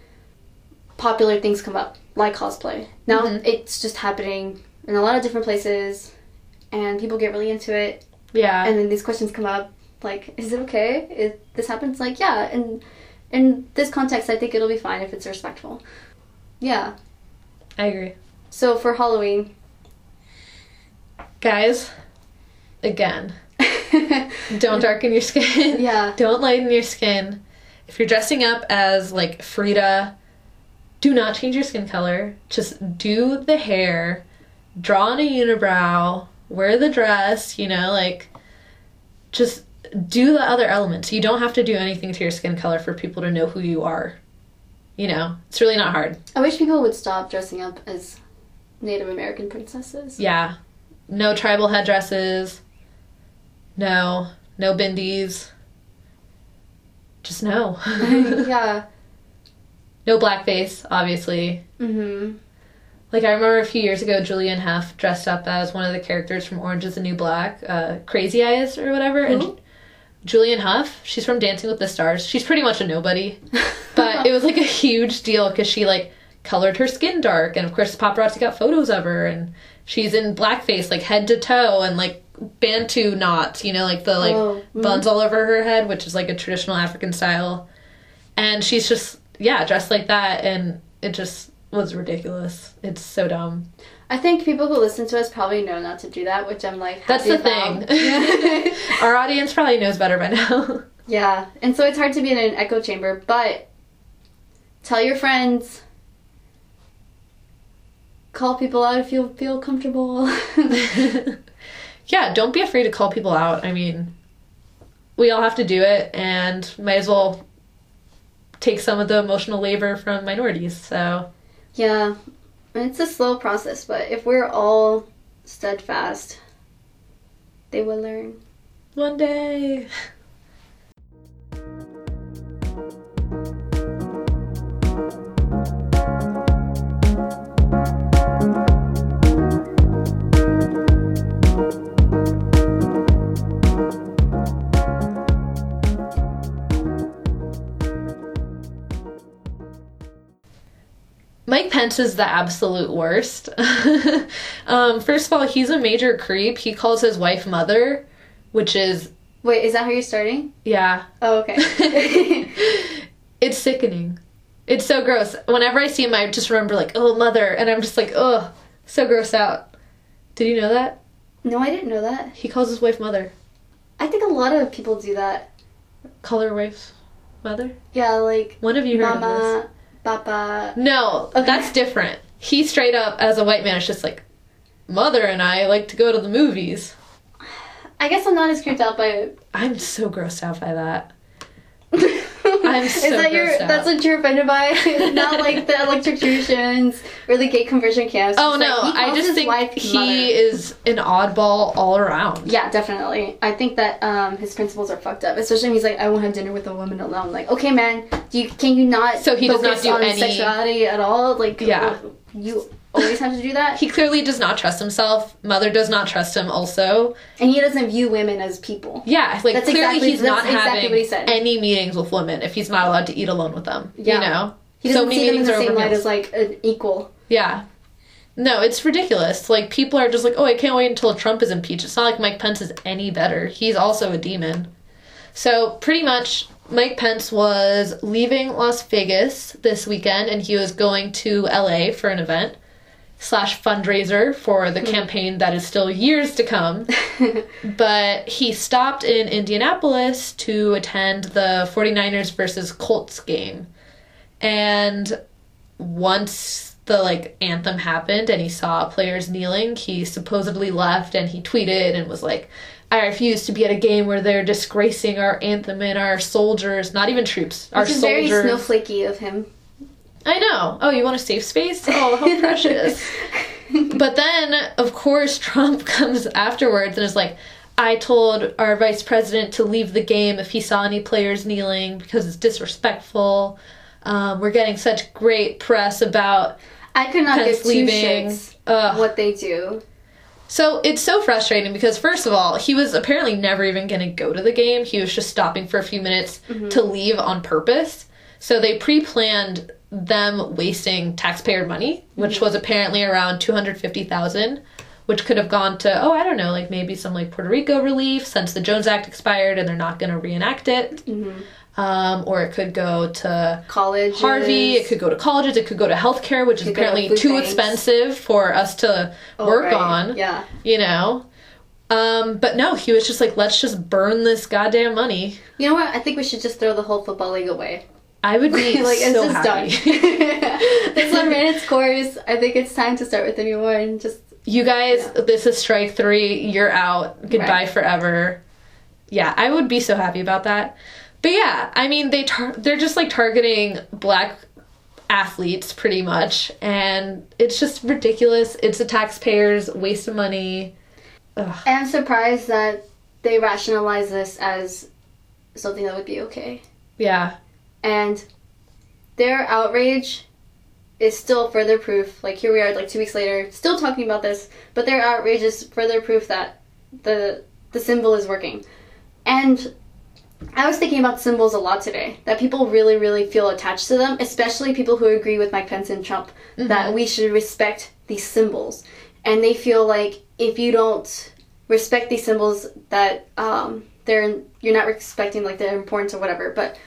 popular things come up, like cosplay. Now Mhm. it's just happening in a lot of different places, and people get really into it. Yeah. And then these questions come up, like, is it okay if this happens? Like, yeah. And in this context, I think it'll be fine if it's respectful. Yeah. I agree. So for Halloween, Guys, again, don't darken your skin. yeah. Don't lighten your skin. If you're dressing up as like Frida, do not change your skin color. Just do the hair, draw on a unibrow, wear the dress, you know, like just do the other elements. You don't have to do anything to your skin color for people to know who you are. You know, it's really not hard. I wish people would stop dressing up as Native American princesses. Yeah. No tribal headdresses. No. No bindies. Just no. yeah. no blackface, obviously. Mm-hmm. Like I remember a few years ago, Julianne Hough dressed up as one of the characters from Orange Is the New Black, uh, Crazy Eyes or whatever. And Julianne Hough, she's from Dancing with the Stars. She's pretty much a nobody, but it was like a huge deal because she like colored her skin dark, and of course paparazzi got photos of her, and she's in blackface like head to toe, and like bantu knots, you know, like the like Oh, mhm. buns all over her head, which is like a traditional African style, and she's just yeah dressed like that, and it just was ridiculous. It's so dumb. I think people who listen to us probably know not to do that, which I'm like That's the about. thing. Our audience probably knows better by now. yeah, and so it's hard to be in an echo chamber, but tell your friends. Call people out if you feel comfortable. yeah, don't be afraid to call people out. I mean, we all have to do it, and might as well take some of the emotional labor from minorities. So, yeah, it's a slow process, but if we're all steadfast, they will learn. one day. Mike Pence is the absolute worst. um, first of all, he's a major creep. He calls his wife mother, which is, Wait, is that how you're starting? yeah, Oh, okay. it's sickening. It's so gross. Whenever I see him, I just remember, like, oh, mother. And I'm just like, ugh, so gross out. Did you know that? no, I didn't know that. He calls his wife mother. I think a lot of people do that. Call her wife's mother? Yeah, like When have you heard of mama. Papa. No, Okay. that's different. He straight up, as a white man, is just like, mother and I like to go to the movies. I guess I'm not as creeped out by it. I'm so grossed out by that. I'm so Is that your? out. That's what you're offended by? not like the electrocutions or the gay conversion camps. Oh no, like, I just think wife he mother. is an oddball all around. Yeah, definitely. I think that um, his principles are fucked up. Especially when he's like, I won't have dinner with a woman alone. Like, okay, man, do you can you not? So he does not do any- sexuality at all. Like, Yeah. you always have to do that. He clearly does not trust himself. Mother does not trust him also. and he doesn't view women as people. Yeah, like That's clearly exactly- he's not exactly having what he said. any meetings with women if he's not allowed to eat alone with them. Yeah. You know? He doesn't so many see them in meetings the are same over light as like an equal. Yeah. No, it's ridiculous. Like people are just like, "Oh, I can't wait until Trump is impeached." It's not like Mike Pence is any better. He's also a demon. So, pretty much Mike Pence was leaving Las Vegas this weekend and he was going to LA for an event slash fundraiser for the hmm. campaign that is still years to come. but he stopped in Indianapolis to attend the 49ers versus Colts game. And once the like anthem happened and he saw players kneeling, he supposedly left and he tweeted and was like, I refuse to be at a game where they're disgracing our anthem and our soldiers, not even troops, our Which is very soldiers. snowflakey of him. I know. Oh, you want a safe space? Oh, how precious. But then, of course, Trump comes afterwards and is like, I told our vice president to leave the game if he saw any players kneeling because it's disrespectful. Um, we're getting such great press about. I could not Pence give two leaving. shits Ugh. what they do. So it's so frustrating because, first of all, he was apparently never even going to go to the game. He was just stopping for a few minutes to leave on purpose. So they pre planned them wasting taxpayer money, which was apparently around 250000 which could have gone to, oh, I don't know, like maybe some like Puerto Rico relief since the Jones Act expired and they're not going to reenact it. Um, or it could go to College. Harvey. It could go to colleges. It could go to healthcare, which is go to apparently too banks. expensive for us to work on Yeah. you know um but no he was just like let's just burn this goddamn money You know what? I think we should just throw the whole football league away. I would be like so it's just done. this one ran its course. I think it's time to start with a new one. Just you guys this is strike three. You're out. Goodbye Right. forever. Yeah i would be so happy about that. But yeah i mean they tar- they're just like targeting black athletes pretty much. And it's just ridiculous. It's a taxpayers waste of money. I am surprised that they rationalize this as something that would be okay. yeah And their outrage is still further proof. Like here we are, like two weeks later, still talking about this, but their outrage is further proof that the the symbol is working. And I was thinking about symbols a lot today. That people really, really feel attached to them, especially people who agree with Mike Pence and Trump that we should respect these symbols. And they feel like if you don't respect these symbols, that um, they're you're not respecting like their importance or whatever. But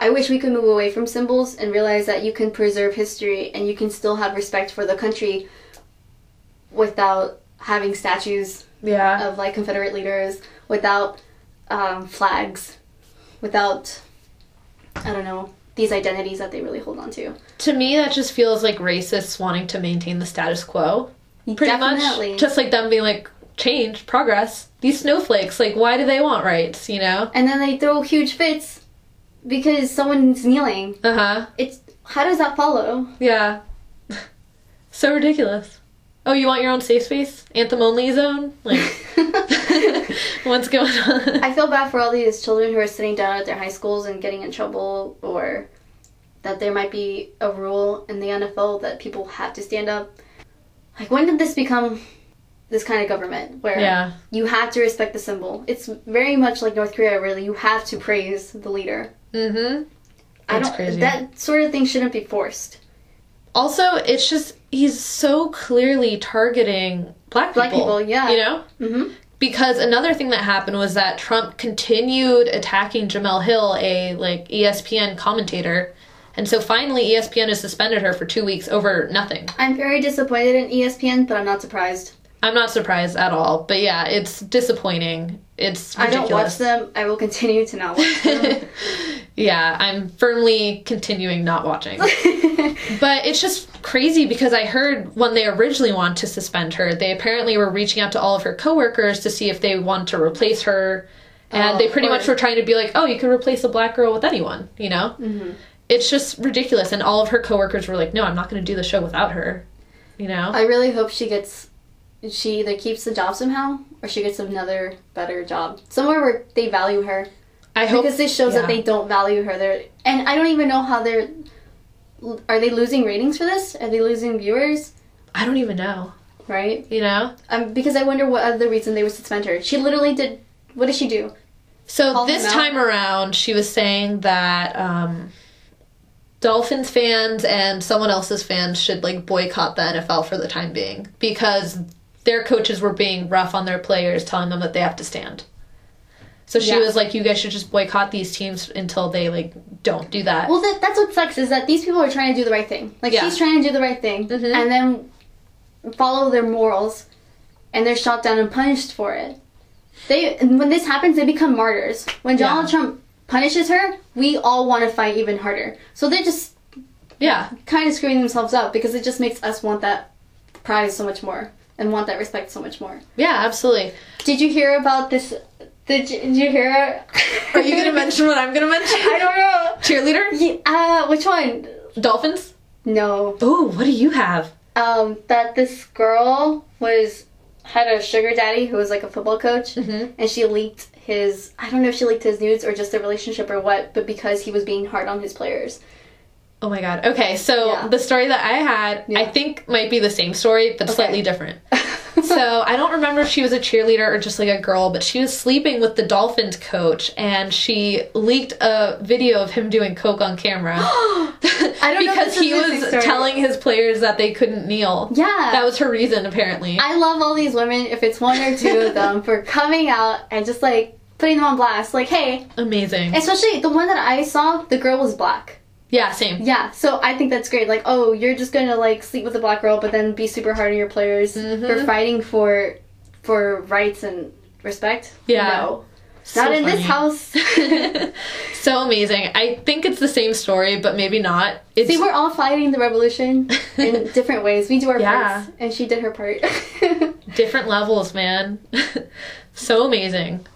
I wish we could move away from symbols and realize that you can preserve history and you can still have respect for the country without having statues yeah. of like Confederate leaders, without um, flags, without I don't know these identities that they really hold on to. to me that just feels like racists wanting to maintain the status quo. Pretty Definitely. much just like them being like change progress. These snowflakes like why do they want rights? You know? And then they throw huge fits because someone's kneeling. uh-huh It's how does that follow? yeah so ridiculous oh you want your own safe space anthem only zone like what's going on I feel bad for all these children who are sitting down at their high schools and getting in trouble, or that there might be a rule in the NFL that people have to stand up. Like, when did this become this kind of government where yeah you have to respect the symbol? It's very much like North Korea, really. You have to praise the leader. Mm-hmm I don't. crazy. That sort of thing shouldn't be forced. also it's just he's so clearly targeting black people Black people, yeah. you know Mm-hmm. because another thing that happened was that Trump continued attacking Jemele Hill, a like ESPN commentator, and so finally ESPN has suspended her for two weeks over nothing. I'm very disappointed in ESPN, but I'm not surprised. I'm not surprised at all, but yeah, it's disappointing. It's ridiculous. I don't watch them. I will continue to not watch them. Yeah, I'm firmly continuing not watching. but it's just crazy because I heard when they originally wanted to suspend her, they apparently were reaching out to all of her coworkers to see if they want to replace her. And Oh, they pretty much were trying to be like, oh, you can replace a black girl with anyone, you know? Mm-hmm. It's just ridiculous. And all of her coworkers were like, no, I'm not going to do the show without her, you know? I really hope she gets she either keeps the job somehow or she gets another better job somewhere where they value her I hope. because this shows yeah. that they don't value her. They're and I don't even know how they're. Are they losing ratings for this? Are they losing viewers? I don't even know, Right? you know? Um, because I wonder what other reason they would suspend her. She literally did. What did she do? So Call this time around, she was saying that um, Dolphins fans and someone else's fans should like boycott the NFL for the time being because their coaches were being rough on their players, telling them that they have to stand. So she Yeah. was like, "You guys should just boycott these teams until they like don't do that." Well, that, that's what sucks is that these people are trying to do the right thing. Like Yeah. she's trying to do the right thing, Mhm. and then follow their morals, and they're shot down and punished for it. They when this happens, they become martyrs. When Donald Yeah. Trump punishes her, we all want to fight even harder. So they're just yeah, kind of screwing themselves up because it just makes us want that prize so much more and want that respect so much more. yeah, absolutely. Did you hear about this? Did you, did you hear? Are you gonna mention what I'm gonna mention? I don't know. Cheerleader, Yeah, uh, which one? Dolphins. No. Oh, what do you have? um, that this girl was had a sugar daddy who was like a football coach, Mhm. and she leaked his. I don't know if she leaked his nudes or just the relationship or what, but because he was being hard on his players. Oh my god. Okay, so Yeah. the story that I had, I think might be the same story, but Okay. slightly different. so I don't remember if she was a cheerleader or just like a girl, but she was sleeping with the Dolphins coach, and she leaked a video of him doing coke on camera I don't know because he was story. telling his players that they couldn't kneel. Yeah. That was her reason, apparently. I love all these women, if it's one or two of them, for coming out and just like putting them on blast. Like, hey, Amazing. especially the one that I saw, the girl was black. Yeah, same. Yeah, so I think that's great. Like, oh, you're just gonna like sleep with a black girl, but then be super hard on your players for Mhm. fighting for for rights and respect. Yeah. no, So not in this house. so amazing. I think it's the same story, but maybe not. It's See, we're all fighting the revolution in different ways. We do our Yeah. parts, and she did her part. different levels, man. so amazing.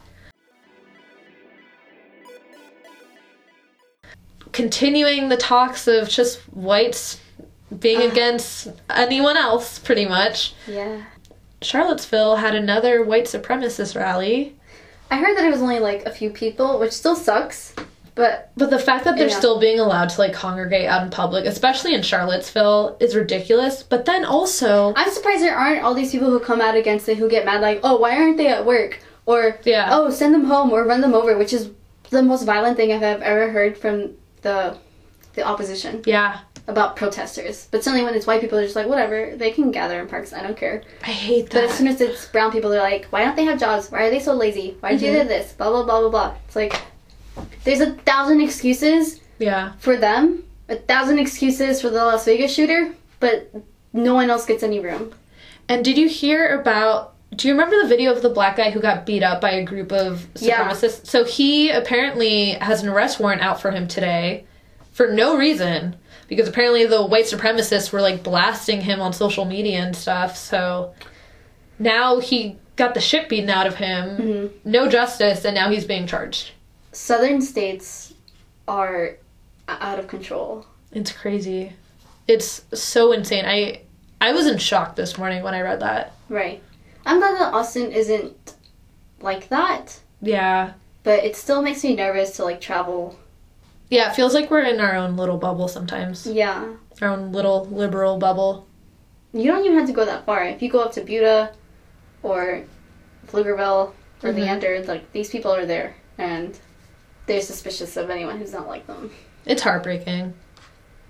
Continuing the talks of just whites being Uh. against anyone else, pretty much. yeah, Charlottesville had another white supremacist rally, I heard that it was only like a few people, which still sucks. But but the fact that they're Yeah. still being allowed to like congregate out in public, especially in Charlottesville, is ridiculous. But then also, I'm surprised there aren't all these people who come out against it who get mad, like, oh, why aren't they at work? Or, Yeah. oh, send them home or run them over, which is the most violent thing I've ever heard from the the opposition yeah, about protesters. But suddenly when it's white people, they're just like, whatever, they can gather in parks, I don't care. I hate that. But as soon as it's brown people, they're like, why don't they have jobs? Why are they so lazy? Why did you Mhm. do this? Blah, blah, blah, blah, blah. It's like, there's a thousand excuses yeah, for them, a thousand excuses for the Las Vegas shooter, but no one else gets any room. And did you hear about? Do you remember the video of the black guy who got beat up by a group of Yeah. supremacists? So he apparently has an arrest warrant out for him today, for no reason, because apparently the white supremacists were like blasting him on social media and stuff. So now he got the shit beaten out of him, Mhm. no justice, and now he's being charged. Southern states are out of control. It's crazy. It's so insane. I I was in shock this morning when I read that. Right. I'm glad that Austin isn't like that, Yeah. but it still makes me nervous to like travel. Yeah, it feels like we're in our own little bubble sometimes. Yeah. Our own little liberal bubble. You don't even have to go that far. If you go up to Buda or Pflugerville or Mhm. Leander, like these people are there and they're suspicious of anyone who's not like them. It's heartbreaking.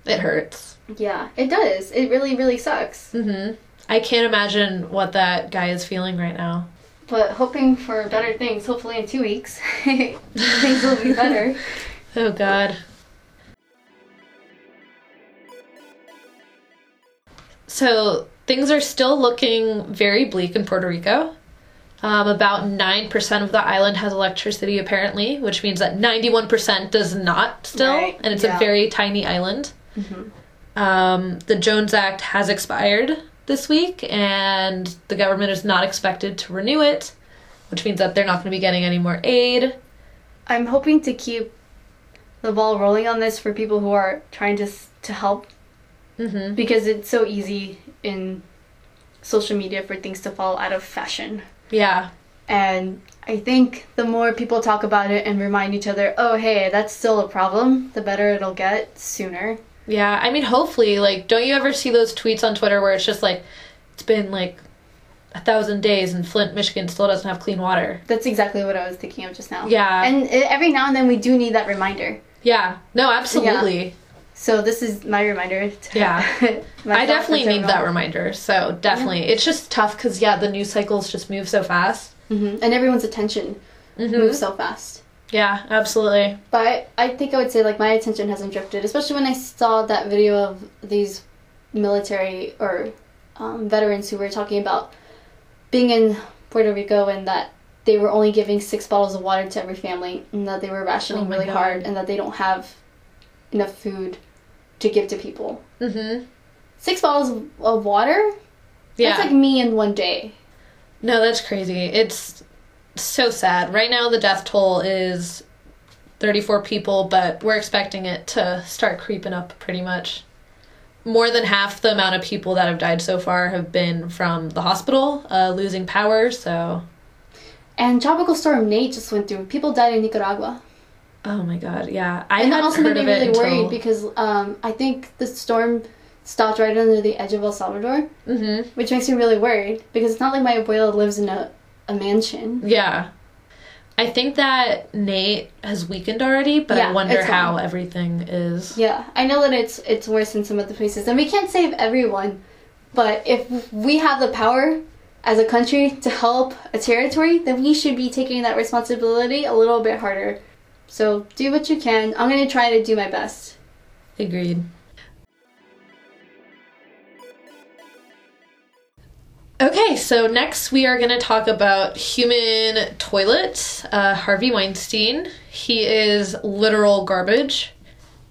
It hurts. Yeah, it does. It really, really sucks. hmm I can't imagine what that guy is feeling right now. But hoping for better things, hopefully in two weeks, things will be better. Oh god. So things are still looking very bleak in Puerto Rico. Um, about 9% of the island has electricity, apparently, which means that 91% does not still, Right, and it's yeah. a very tiny island. Um, the Jones Act has expired this week, and the government is not expected to renew it, which means that they're not going to be getting any more aid. I'm hoping to keep the ball rolling on this for people who are trying to to help hmm because it's so easy in social media for things to fall out of fashion. Yeah, And I think the more people talk about it and remind each other, oh, hey, that's still a problem, the better it'll get sooner. Yeah. I mean, hopefully, like, don't you ever see those tweets on Twitter where it's just like, it's been like a thousand days and Flint, Michigan still doesn't have clean water? That's exactly what I was thinking of just now. Yeah. And every now and then we do need that reminder. Yeah, no, absolutely. So this is my reminder. To Yeah. I definitely need that reminder. So definitely, it's just tough because yeah, the news cycles just move so fast. Mhm. And everyone's attention Mhm. moves so fast. Yeah, absolutely. But I think I would say like my attention hasn't drifted, especially when I saw that video of these military or um, veterans who were talking about being in Puerto Rico and that they were only giving six bottles of water to every family and that they were rationing Oh really God. hard and that they don't have enough food to give to people. Mhm. Six bottles of- of water? Yeah. That's like me in one day. no, that's crazy. It's so sad. Right now, the death toll is thirty-four people, but we're expecting it to start creeping up pretty much. More than half the amount of people that have died so far have been from the hospital, uh, losing power. So, And Tropical Storm Nate just went through. People died in Nicaragua. oh my god, yeah, I and that also made me really until. worried because um, I think the storm stopped right under the edge of El Salvador, Mhm. which makes me really worried because it's not like my abuela lives in a, a mansion. Yeah. I think that Nate has weakened already, but I wonder how gone. everything is. Yeah, I know that it's it's worse in some of the places, and we can't save everyone, but if we have the power as a country to help a territory, then we should be taking that responsibility a little bit harder. So do what you can. I'm gonna try to do my best. Agreed. Okay, so next we are going to talk about human toilet. Uh, Harvey Weinstein. He is literal garbage.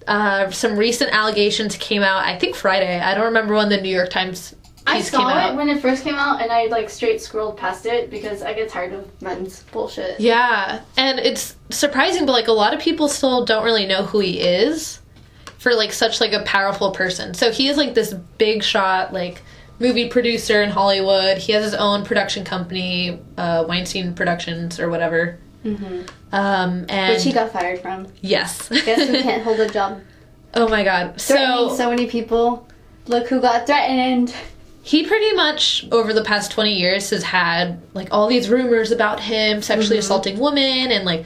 Uh, some recent allegations came out. I think Friday. I don't remember when the New York Times I piece came saw out. it when it first came out, and I like straight scrolled past it because I get tired of men's bullshit. Yeah, and it's surprising, but like a lot of people still don't really know who he is for like such like a powerful person. So he is like this big shot like movie producer in Hollywood. He has his own production company, uh, Weinstein Productions or whatever. Mm-hmm. Um, and Which he got fired from. yes. Guess who can't hold a job? oh my god. Threatening So so many people. Look who got threatened. he pretty much over the past 20 years has had like all these rumors about him sexually assaulting women and like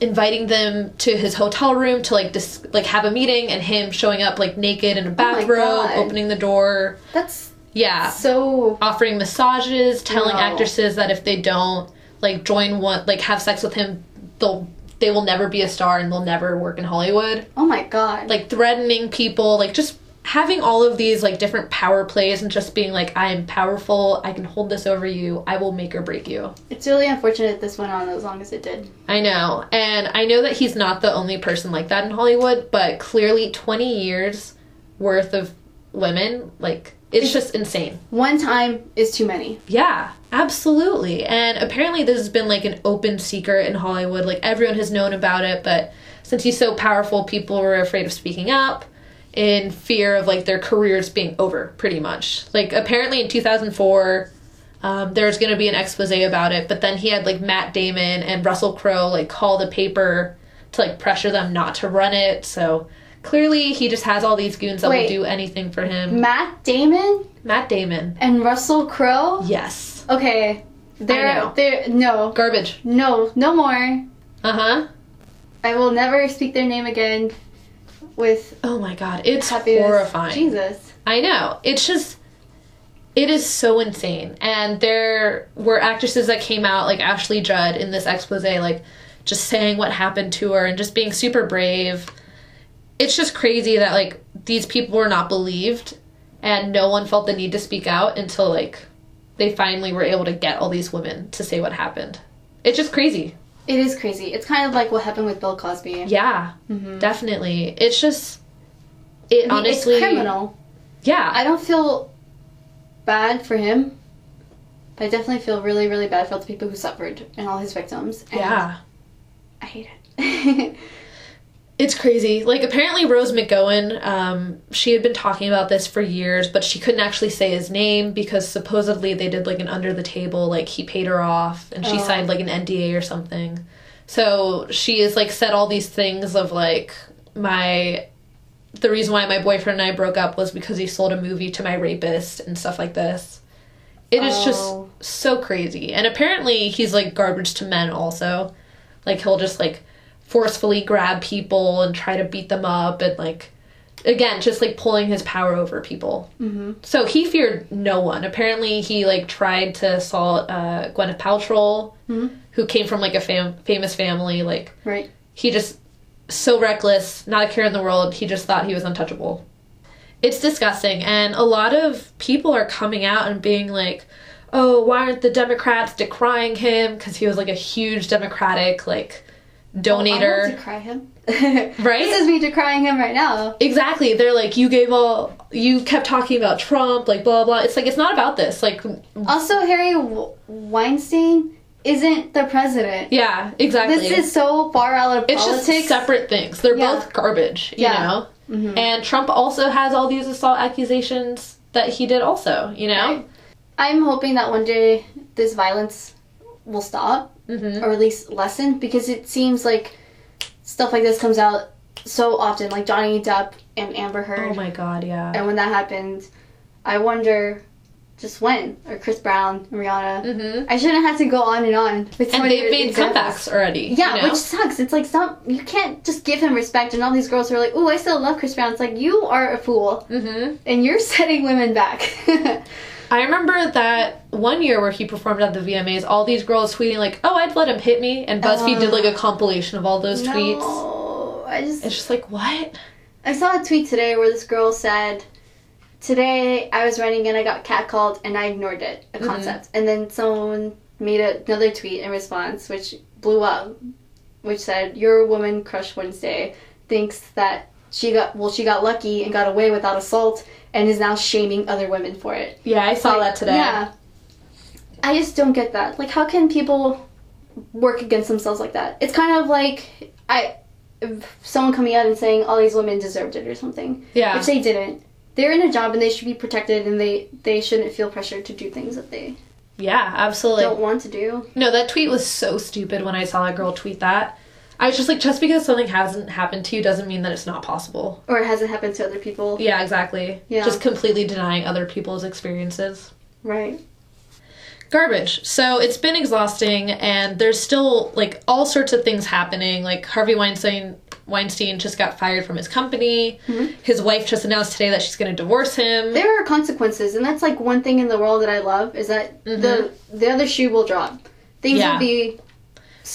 inviting them to his hotel room to like dis- like have a meeting and him showing up like naked in a bathrobe God. opening the door That's yeah so. offering massages telling No. actresses that if they don't like join one like have sex with him they'll they will never be a star and they'll never work in hollywood Oh my god. like threatening people, like just having all of these like different power plays and just being like, I'm powerful, I can hold this over you, I will make or break you. It's really unfortunate this went on as long as it did. I know. And I know that he's not the only person like that in Hollywood, but clearly 20 years worth of women, like, it's just insane. One time is too many. Yeah, absolutely. And apparently, this has been like an open secret in Hollywood. Like, everyone has known about it, but since he's so powerful, people were afraid of speaking up in fear of like their careers being over, pretty much. Like, apparently, in 2004, um, there was going to be an expose about it, but then he had like Matt Damon and Russell Crowe like call the paper to like pressure them not to run it. So clearly, he just has all these goons that Wait. will do anything for him. Matt Damon Matt Damon. and Russell Crowe. Yes. Okay, they're know. they're no Garbage. no no more. Uh huh. I will never speak their name again. With Oh my god, it's happiness. horrifying. Jesus. I know. It's just it is so insane. And there were actresses that came out like Ashley Judd in this expose like just saying what happened to her and just being super brave. It's just crazy that like these people were not believed and no one felt the need to speak out until like they finally were able to get all these women to say what happened. It's just crazy. It is crazy. It's kind of like what happened with Bill Cosby. Yeah, Mhm. definitely. It's just it I mean, honestly it's criminal. Yeah. I don't feel bad for him, but I definitely feel really, really bad for all the people who suffered and all his victims. And yeah. I hate it. It's crazy. Like apparently Rose McGowan, um, she had been talking about this for years, but she couldn't actually say his name because supposedly they did like an under the table, like he paid her off and she Oh. signed like an NDA or something. So she has like said all these things of like my the reason why my boyfriend and I broke up was because he sold a movie to my rapist and stuff like this. It is Oh. just so crazy. And apparently he's like garbage to men also. Like he'll just like forcefully grab people and try to beat them up and like again just like pulling his power over people. hmm So he feared no one. Apparently he like tried to assault uh, Gwyneth Paltrow, Mhm. who came from like a fam- famous family. Like Right. he just so reckless, not a care in the world. He just thought he was untouchable. It's disgusting, and a lot of people are coming out and being like, "Oh, why aren't the Democrats decrying him? Because he was like a huge Democratic like donator." to cry him. Right? This is me decrying him right now. Exactly. They're like, you gave all, you kept talking about Trump, like blah blah. It's like it's not about this. Like, Also, Harry W- Weinstein isn't the president. yeah, exactly. This is so far out of it's politics. just separate things. They're Yeah. both garbage. You Yeah. know. Mhm. And Trump also has all these assault accusations that he did also, you know? Right. I'm hoping that one day this violence will stop hmm or at least lessen because it seems like stuff like this comes out so often, like Johnny Depp and Amber Heard. Oh my god, yeah. and when that happened, I wonder just when or Chris Brown, and Rihanna. hmm I shouldn't have to go on and on. With And they've made examples. comebacks already. Yeah, you know? which sucks. It's like stop. You can't just give him respect, and all these girls are like, "Oh, I still love Chris Brown." It's like you are a fool, hmm and you're setting women back. I remember that one year where he performed at the VMAs, all these girls tweeting like, "Oh, I'd let him hit me," and BuzzFeed did like a compilation of all those tweets. No, I just It's just like, what? I saw a tweet today where this girl said, "Today I was running and I got catcalled and I ignored it, a Mhm. concept." And then someone made a, another tweet in response, which blew up, which said, "Your woman crush Wednesday thinks that she got well, she got lucky and got away without assault, and is now shaming other women for it." Yeah, I saw Like, that today. Yeah. I just don't get that. Like, how can people work against themselves like that? It's kind of like I, someone coming out and saying all these women deserved it or something, Yeah. which they didn't. They're in a job and they should be protected, and they they shouldn't feel pressured to do things that they Yeah, absolutely. don't want to do. No, that tweet was so stupid when I saw that girl tweet that. I was just like, just because something hasn't happened to you doesn't mean that it's not possible. Or it hasn't happened to other people. Yeah, exactly. Yeah. Just completely denying other people's experiences. Right. Garbage. So it's been exhausting, and there's still like all sorts of things happening. Like Harvey Weinstein. Weinstein just got fired from his company. Mhm. His wife just announced today that she's going to divorce him. There are consequences, and that's like one thing in the world that I love is that the the other shoe will drop. Things Mm-hmm. Yeah. will be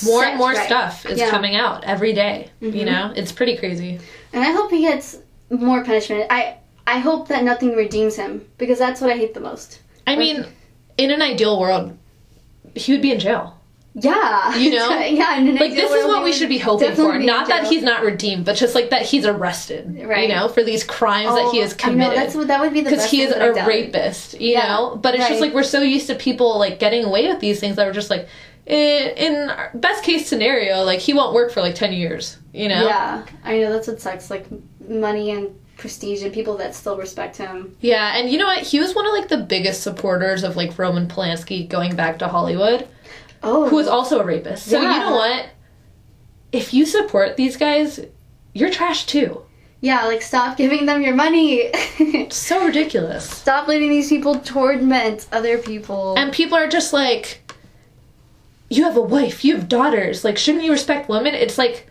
more and more right. stuff is Yeah. coming out every day, You Mhm. know, it's pretty crazy. And I hope he gets more punishment. I I hope that nothing redeems him because that's what I hate the most. I mean, in an ideal world, he would be in jail. Yeah, You know? yeah. in an Like this is what we should be hoping for. Not that he's not redeemed, but just like that he's arrested. Right. You know, for these crimes that he has Oh, I know, committed. that's what that would be the because he is thing that I've a rapist, you Yeah, know. But it's just like we're so used to people like getting away with these things that we're just like, in, best case scenario, like he won't work for like ten years, you know. Yeah, I know that's what sucks. Like money and prestige and people that still respect him. Yeah, and you know what? He was one of like the biggest supporters of like Roman Polanski going back to Hollywood, Oh, who was also a rapist. So you know what? If you support these guys, you're trash too. yeah, like stop giving them your money. So ridiculous. stop letting these people torment other people. And people are just like, you have a wife, you have daughters. Like, shouldn't you respect women? It's like,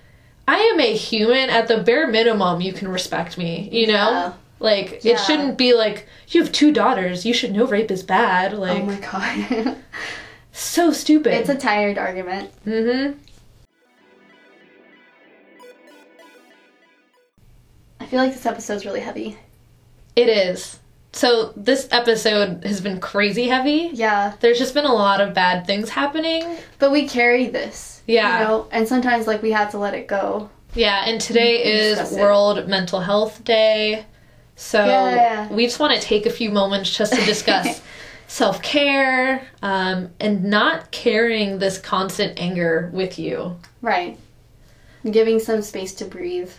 I am a human. At the bare minimum, you can respect me, you know? Yeah. Like, Yeah. it shouldn't be like, you have two daughters, you should know rape is bad. Like, oh my god, so stupid. it's a tired argument. mm hmm. I feel like this episode's really heavy. It is. So this episode has been crazy heavy. Yeah. There's just been a lot of bad things happening. But we carry this. Yeah. You know, and sometimes like we have to let it go. Yeah, and today is Discuss it. World Mental Health Day. So Yeah. we just want to take a few moments just to discuss self care um, and not carrying this constant anger with you. Right. Giving some space to breathe.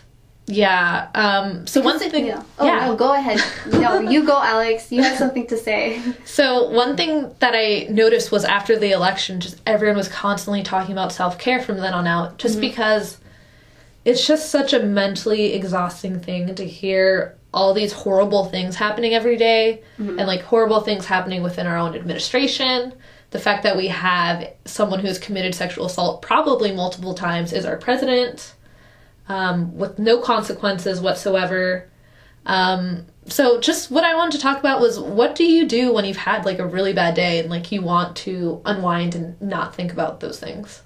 Yeah. Um, so one thing. Yeah. Oh yeah. no, go ahead. No, you go, Alex. You have something to say. So one thing that I noticed was after the election, just everyone was constantly talking about self care from then on out, just Mm-hmm. because it's just such a mentally exhausting thing to hear all these horrible things happening every day Mm-hmm. and like horrible things happening within our own administration. The fact that we have someone who has committed sexual assault probably multiple times is our president, um, with no consequences whatsoever. Um, so just what I wanted to talk about was what do you do when you've had like a really bad day and like you want to unwind and not think about those things?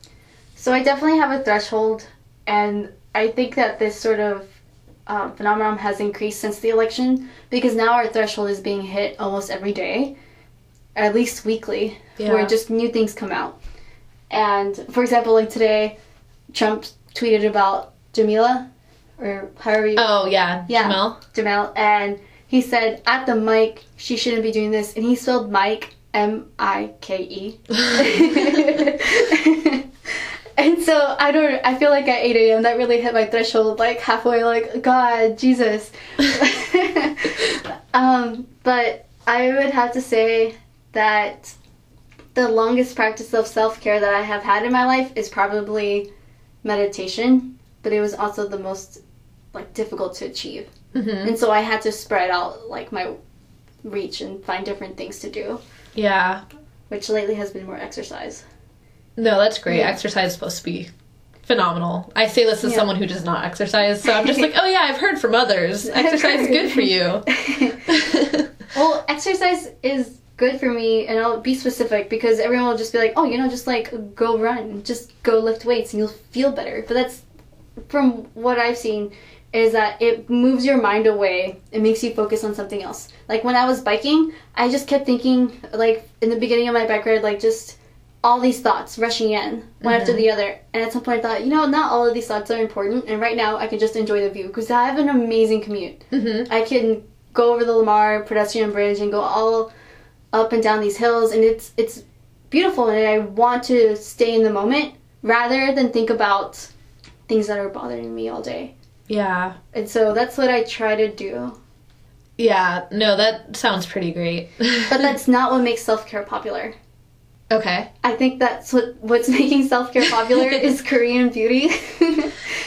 So I definitely have a threshold, and I think that this sort of um, phenomenon has increased since the election because now our threshold is being hit almost every day, at least weekly, Yeah. where just new things come out. And for example, like today, Trump tweeted about Jamila, or however you Oh yeah, Yeah. Jemele. Jemele, and he said at the mic she shouldn't be doing this, and he spelled Mike M I K E. And so I don't. I feel like at 8 a.m. that really hit my threshold. Like halfway, like God, Jesus. um, but I would have to say that the longest practice of self care that I have had in my life is probably meditation. But it was also the most like difficult to achieve, hmm and so I had to spread out like my reach and find different things to do. Yeah. Which lately has been more exercise. No, that's great. Yeah. Exercise is supposed to be phenomenal. I say this as Yeah. someone who does not exercise, so I'm just like, oh yeah, I've heard from others. Exercise is good for you. Well, exercise is good for me, and I'll be specific because everyone will just be like, oh, you know, just like go run, just go lift weights, and you'll feel better. But that's from what I've seen is that it moves your mind away. It makes you focus on something else. Like when I was biking, I just kept thinking, like in the beginning of my bike ride, like just all these thoughts rushing in one after Mhm. the other. And at some point, I thought, you know, not all of these thoughts are important. And right now, I can just enjoy the view because I have an amazing commute. hmm I can go over the Lamar pedestrian bridge and go all up and down these hills, and it's it's beautiful. And I want to stay in the moment rather than think about things that are bothering me all day. Yeah. And so that's what I try to do. Yeah. No, that sounds pretty great. But that's not what makes self care popular. okay. I think that's what what's making self care popular is Korean beauty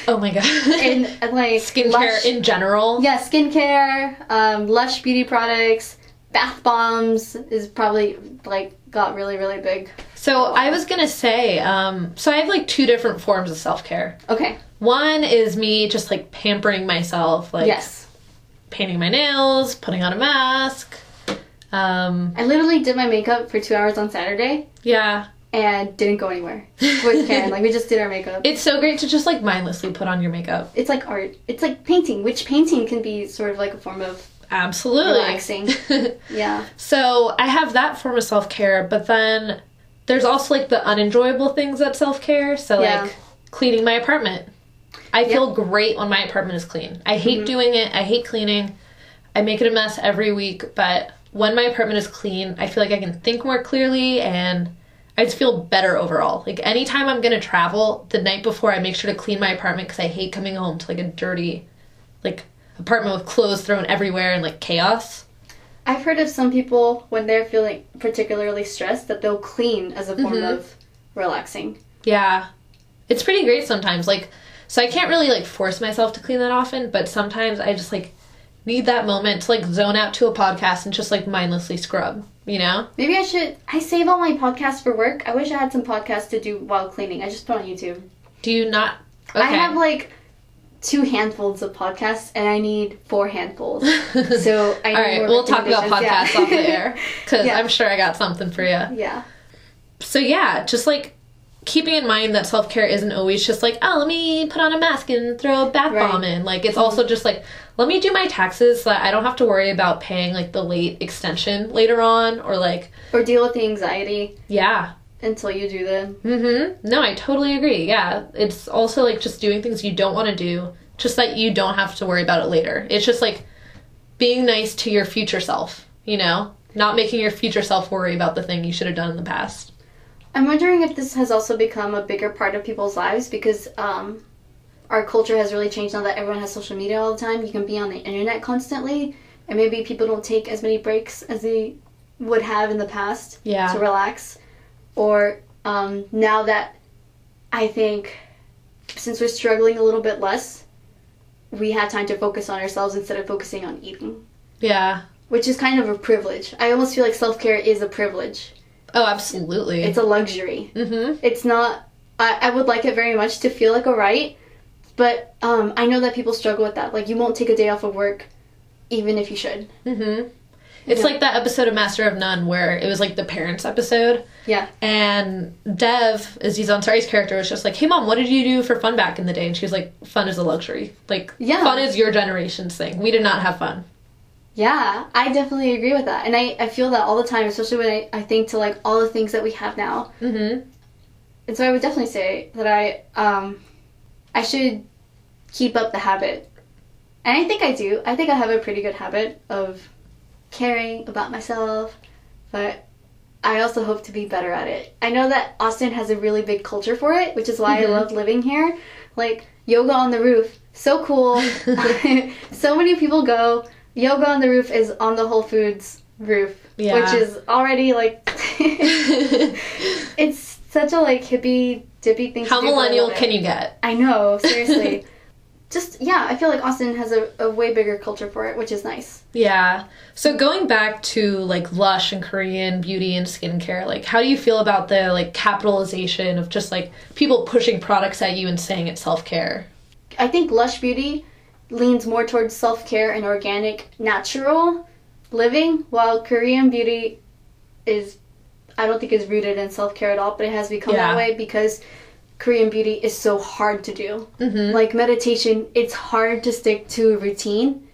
Oh my god. and uh, like skincare lush- in general. Yeah, skincare, um, Lush beauty products, bath bombs is probably like got really really big. So I was gonna say, um, so I have like two different forms of self care. Okay. One is me just like pampering myself, like yes. painting my nails, putting on a mask. Um, I literally did my makeup for two hours on Saturday yeah, and didn't go anywhere with Karen. like we just did our makeup. it's so great to just like mindlessly put on your makeup. It's like art. It's like painting, which painting can be sort of like a form of Absolutely. relaxing. yeah. So I have that form of self care, but then there's also like the unenjoyable things of self care. So Yeah. like cleaning my apartment. I feel great when my apartment is clean. I hate Mm-hmm. doing it. I hate cleaning. I make it a mess every week, but when my apartment is clean, I feel like I can think more clearly and I just feel better overall. Like anytime I'm gonna travel, the night before I make sure to clean my apartment because I hate coming home to like a dirty, like apartment with clothes thrown everywhere and like chaos. I've heard of some people when they're feeling particularly stressed that they'll clean as a form Mhm. of relaxing. Yeah. It's pretty great sometimes. Like, so I can't really like force myself to clean that often, but sometimes I just like need that moment to like zone out to a podcast and just like mindlessly scrub, you know? Maybe I should. I save all my podcasts for work. I wish I had some podcasts to do while cleaning. I just put on YouTube. Do you not? Okay. I have like two handfuls of podcasts, and I need four handfuls. So I need All right, we'll talk about podcasts Yeah. off the air because Yeah. I'm sure I got something for you. yeah. So yeah, just like keeping in mind that self care isn't always just like, oh, let me put on a mask and throw a bath Right. bomb in. Like it's mm-hmm. also just like let me do my taxes so that I don't have to worry about paying like the late extension later on or like Or deal with the anxiety yeah. Until you do them. Mm-hmm. No, I totally agree. Yeah. It's also like just doing things you don't want to do, just that you don't have to worry about it later. It's just like being nice to your future self, you know? Not making your future self worry about the thing you should have done in the past. I'm wondering if this has also become a bigger part of people's lives because um, our culture has really changed now that everyone has social media all the time. You can be on the internet constantly, and maybe people don't take as many breaks as they would have in the past Yeah. to relax. Or um, now that I think since we're struggling a little bit less, we have time to focus on ourselves instead of focusing on eating, Yeah. which is kind of a privilege. I almost feel like self care is a privilege. Oh, absolutely. It's a luxury. mm-hmm. It's not. I, I would like it very much to feel like a right, but um, I know that people struggle with that. Like you won't take a day off of work, even if you should. Mm-hmm. It's Yeah. like that episode of Master of None where it was like the parents episode. Yeah. And Dev, Aziz Ansari's character, was just like, "Hey, mom, what did you do for fun back in the day?" And she was like, "Fun is a luxury. Like, Yeah. fun is your generation's thing. We did not have fun." Yeah, I definitely agree with that, and I, I feel that all the time, especially when I, I think to like all the things that we have now. Mm-hmm. And so I would definitely say that I um, I should keep up the habit, and I think I do. I think I have a pretty good habit of caring about myself, but I also hope to be better at it. I know that Austin has a really big culture for it, which is why Mhm. I love living here. Like yoga on the roof, so cool. so many people go. Yoga on the roof is on the Whole Foods roof, Yeah. which is already like it's such a like hippie dippy thing. How to do, millennial can you get? I know, seriously. Just yeah, I feel like Austin has a, a way bigger culture for it, which is nice. Yeah. So going back to like Lush and Korean beauty and skincare, like how do you feel about the like capitalization of just like people pushing products at you and saying it's self care? I think Lush Beauty leans more towards self care and organic, natural living, while Korean Beauty is, I don't think is rooted in self care at all, but it has become Yeah. that way because Korean Beauty is so hard to do. Mm-hmm. Like meditation, it's hard to stick to a routine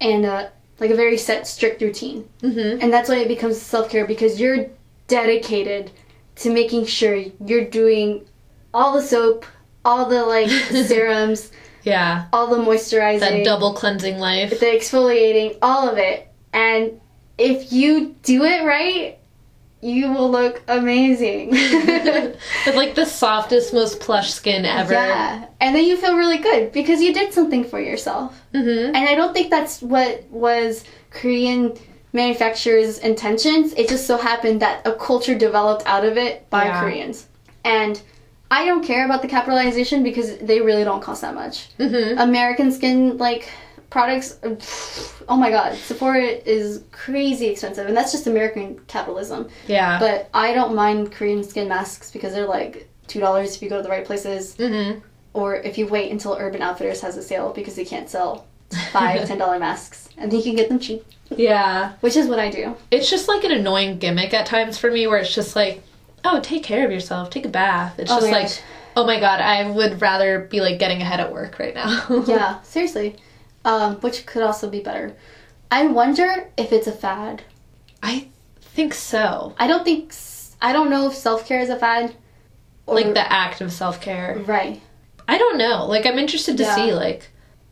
and uh, like a very set, strict routine. Mm-hmm. And that's why it becomes self care because you're dedicated to making sure you're doing all the soap, all the like serums, Yeah. all the moisturizing, That double cleansing life. the exfoliating, all of it. And if you do it right, you will look amazing. With like the softest, most plush skin ever. Yeah. And then you feel really good because you did something for yourself. Mm-hmm. And I don't think that's what was Korean manufacturers' intentions. It just so happened that a culture developed out of it by Yeah. Koreans. And I don't care about the capitalization because they really don't cost that much. Mm-hmm. American skin like products oh my god, Sephora is crazy expensive and that's just American capitalism. Yeah. But I don't mind Korean skin masks because they're like $2 if you go to the right places mm-hmm. or if you wait until Urban Outfitters has a sale because they can't sell five ten dollar masks and you can get them cheap, Yeah. which is what I do. It's just like an annoying gimmick at times for me where it's just like, oh, take care of yourself, take a bath. It's Oh just like, gosh. oh my god, I would rather be like getting ahead at work right now. yeah, seriously, um, which could also be better. I wonder if it's a fad. I think so. I don't think I don't know if self care is a fad. Or, Like the act of self care. right I don't know. Like I'm interested to Yeah. see. Like,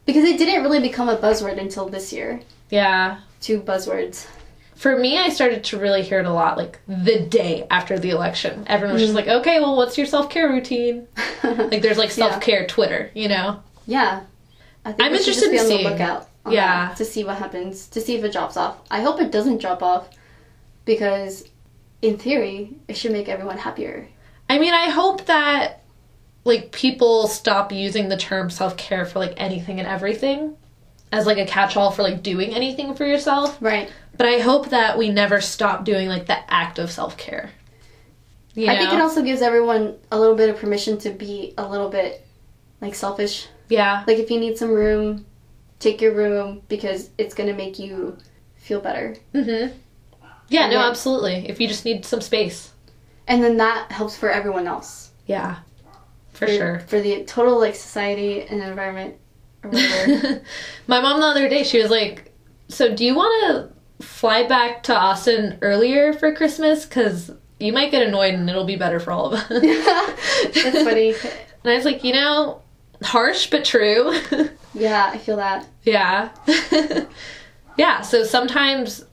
because it didn't really become a buzzword until this year. yeah. Two buzzwords. For me, I started to really hear it a lot. Like the day after the election, everyone was Mm. just like, "Okay, well, what's your self care routine?" Like there's like self care Twitter, you know? Yeah. I think I'm interested be in on the seeing. lookout. Yeah. that to see what happens, to see if it drops off. I hope it doesn't drop off, because, in theory, it should make everyone happier. I mean, I hope that like people stop using the term self care for like anything and everything as like a catch all for like doing anything for yourself. Right. But I hope that we never stop doing like the act of self care. I think it also gives everyone a little bit of permission to be a little bit like selfish. Yeah. Like if you need some room, take your room because it's gonna make you feel better. Mm-hmm. Yeah, And no, then- absolutely. If you just need some space. And then that helps for everyone else. Yeah. For sure. For the total like society and environment. My mom the other day, she was like, "So do you want to fly back to Austin earlier for Christmas? Because you might get annoyed, and it'll be better for all of us." That's funny. And I was like, you know, harsh but true. Yeah, I feel that. yeah. yeah, so sometimes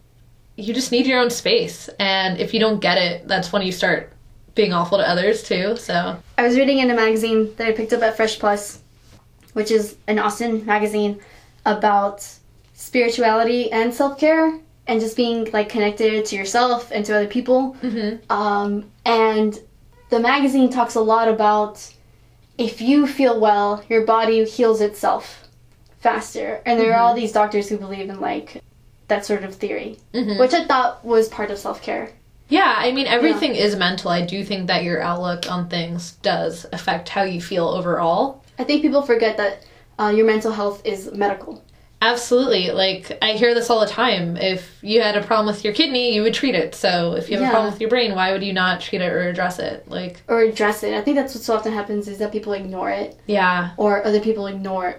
you just need your own space. And if you don't get it, that's when you start being awful to others too. So, I was reading in a magazine that I picked up at Fresh Plus, which is an Austin magazine about spirituality and self care and just being like connected to yourself and to other people. mm-hmm. Um, and the magazine talks a lot about if you feel well, your body heals itself faster. And there are all these doctors who believe in like that sort of theory, Mhm. which I thought was part of self care. yeah, I mean, everything is mental. I do think that your outlook on things does affect how you feel overall. I think people forget that uh, your mental health is medical. Absolutely. Like, I hear this all the time. If you had a problem with your kidney, you would treat it. So, if you have Yeah. a problem with your brain, why would you not treat it or address it? Like, Or address it. I think that's what so often happens is that people ignore it, yeah. or other people ignore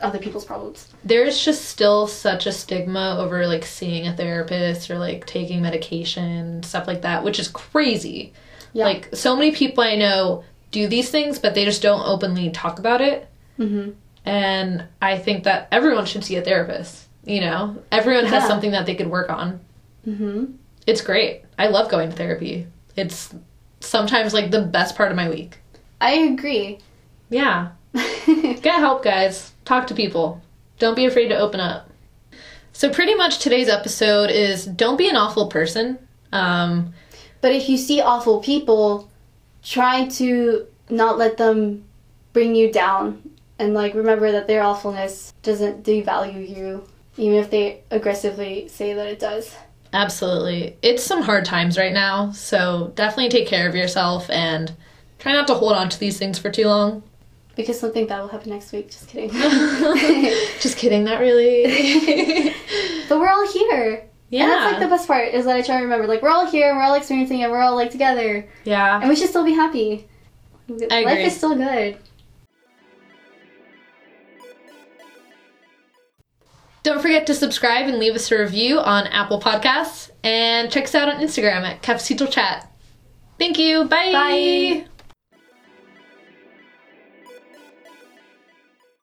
other people's problems. There's just still such a stigma over like seeing a therapist or like taking medication, stuff like that, which is crazy. Yeah. Like, so many people I know do these things, but they just don't openly talk about it. hmm And I think that everyone should see a therapist. You know, everyone has Yeah. something that they could work on. hmm It's great. I love going to therapy. It's sometimes like the best part of my week. I agree. Yeah. Get help, guys. Talk to people. Don't be afraid to open up. So, pretty much today's episode is don't be an awful person. Um, But if you see awful people, try to not let them bring you down. And like remember that their awfulness doesn't devalue you, even if they aggressively say that it does. absolutely. It's some hard times right now. So, definitely take care of yourself and try not to hold on to these things for too long. Because something bad will happen next week. Just kidding. Just kidding, not really. but we're all here. yeah. And that's like the best part is that I try to remember. Like we're all here, we're all experiencing it, we're all like together. yeah. And we should still be happy. Life agree. is still good. Don't forget to subscribe and leave us a review on Apple Podcasts and check us out on Instagram at Cafecito Chat. Thank you. Bye. Bye.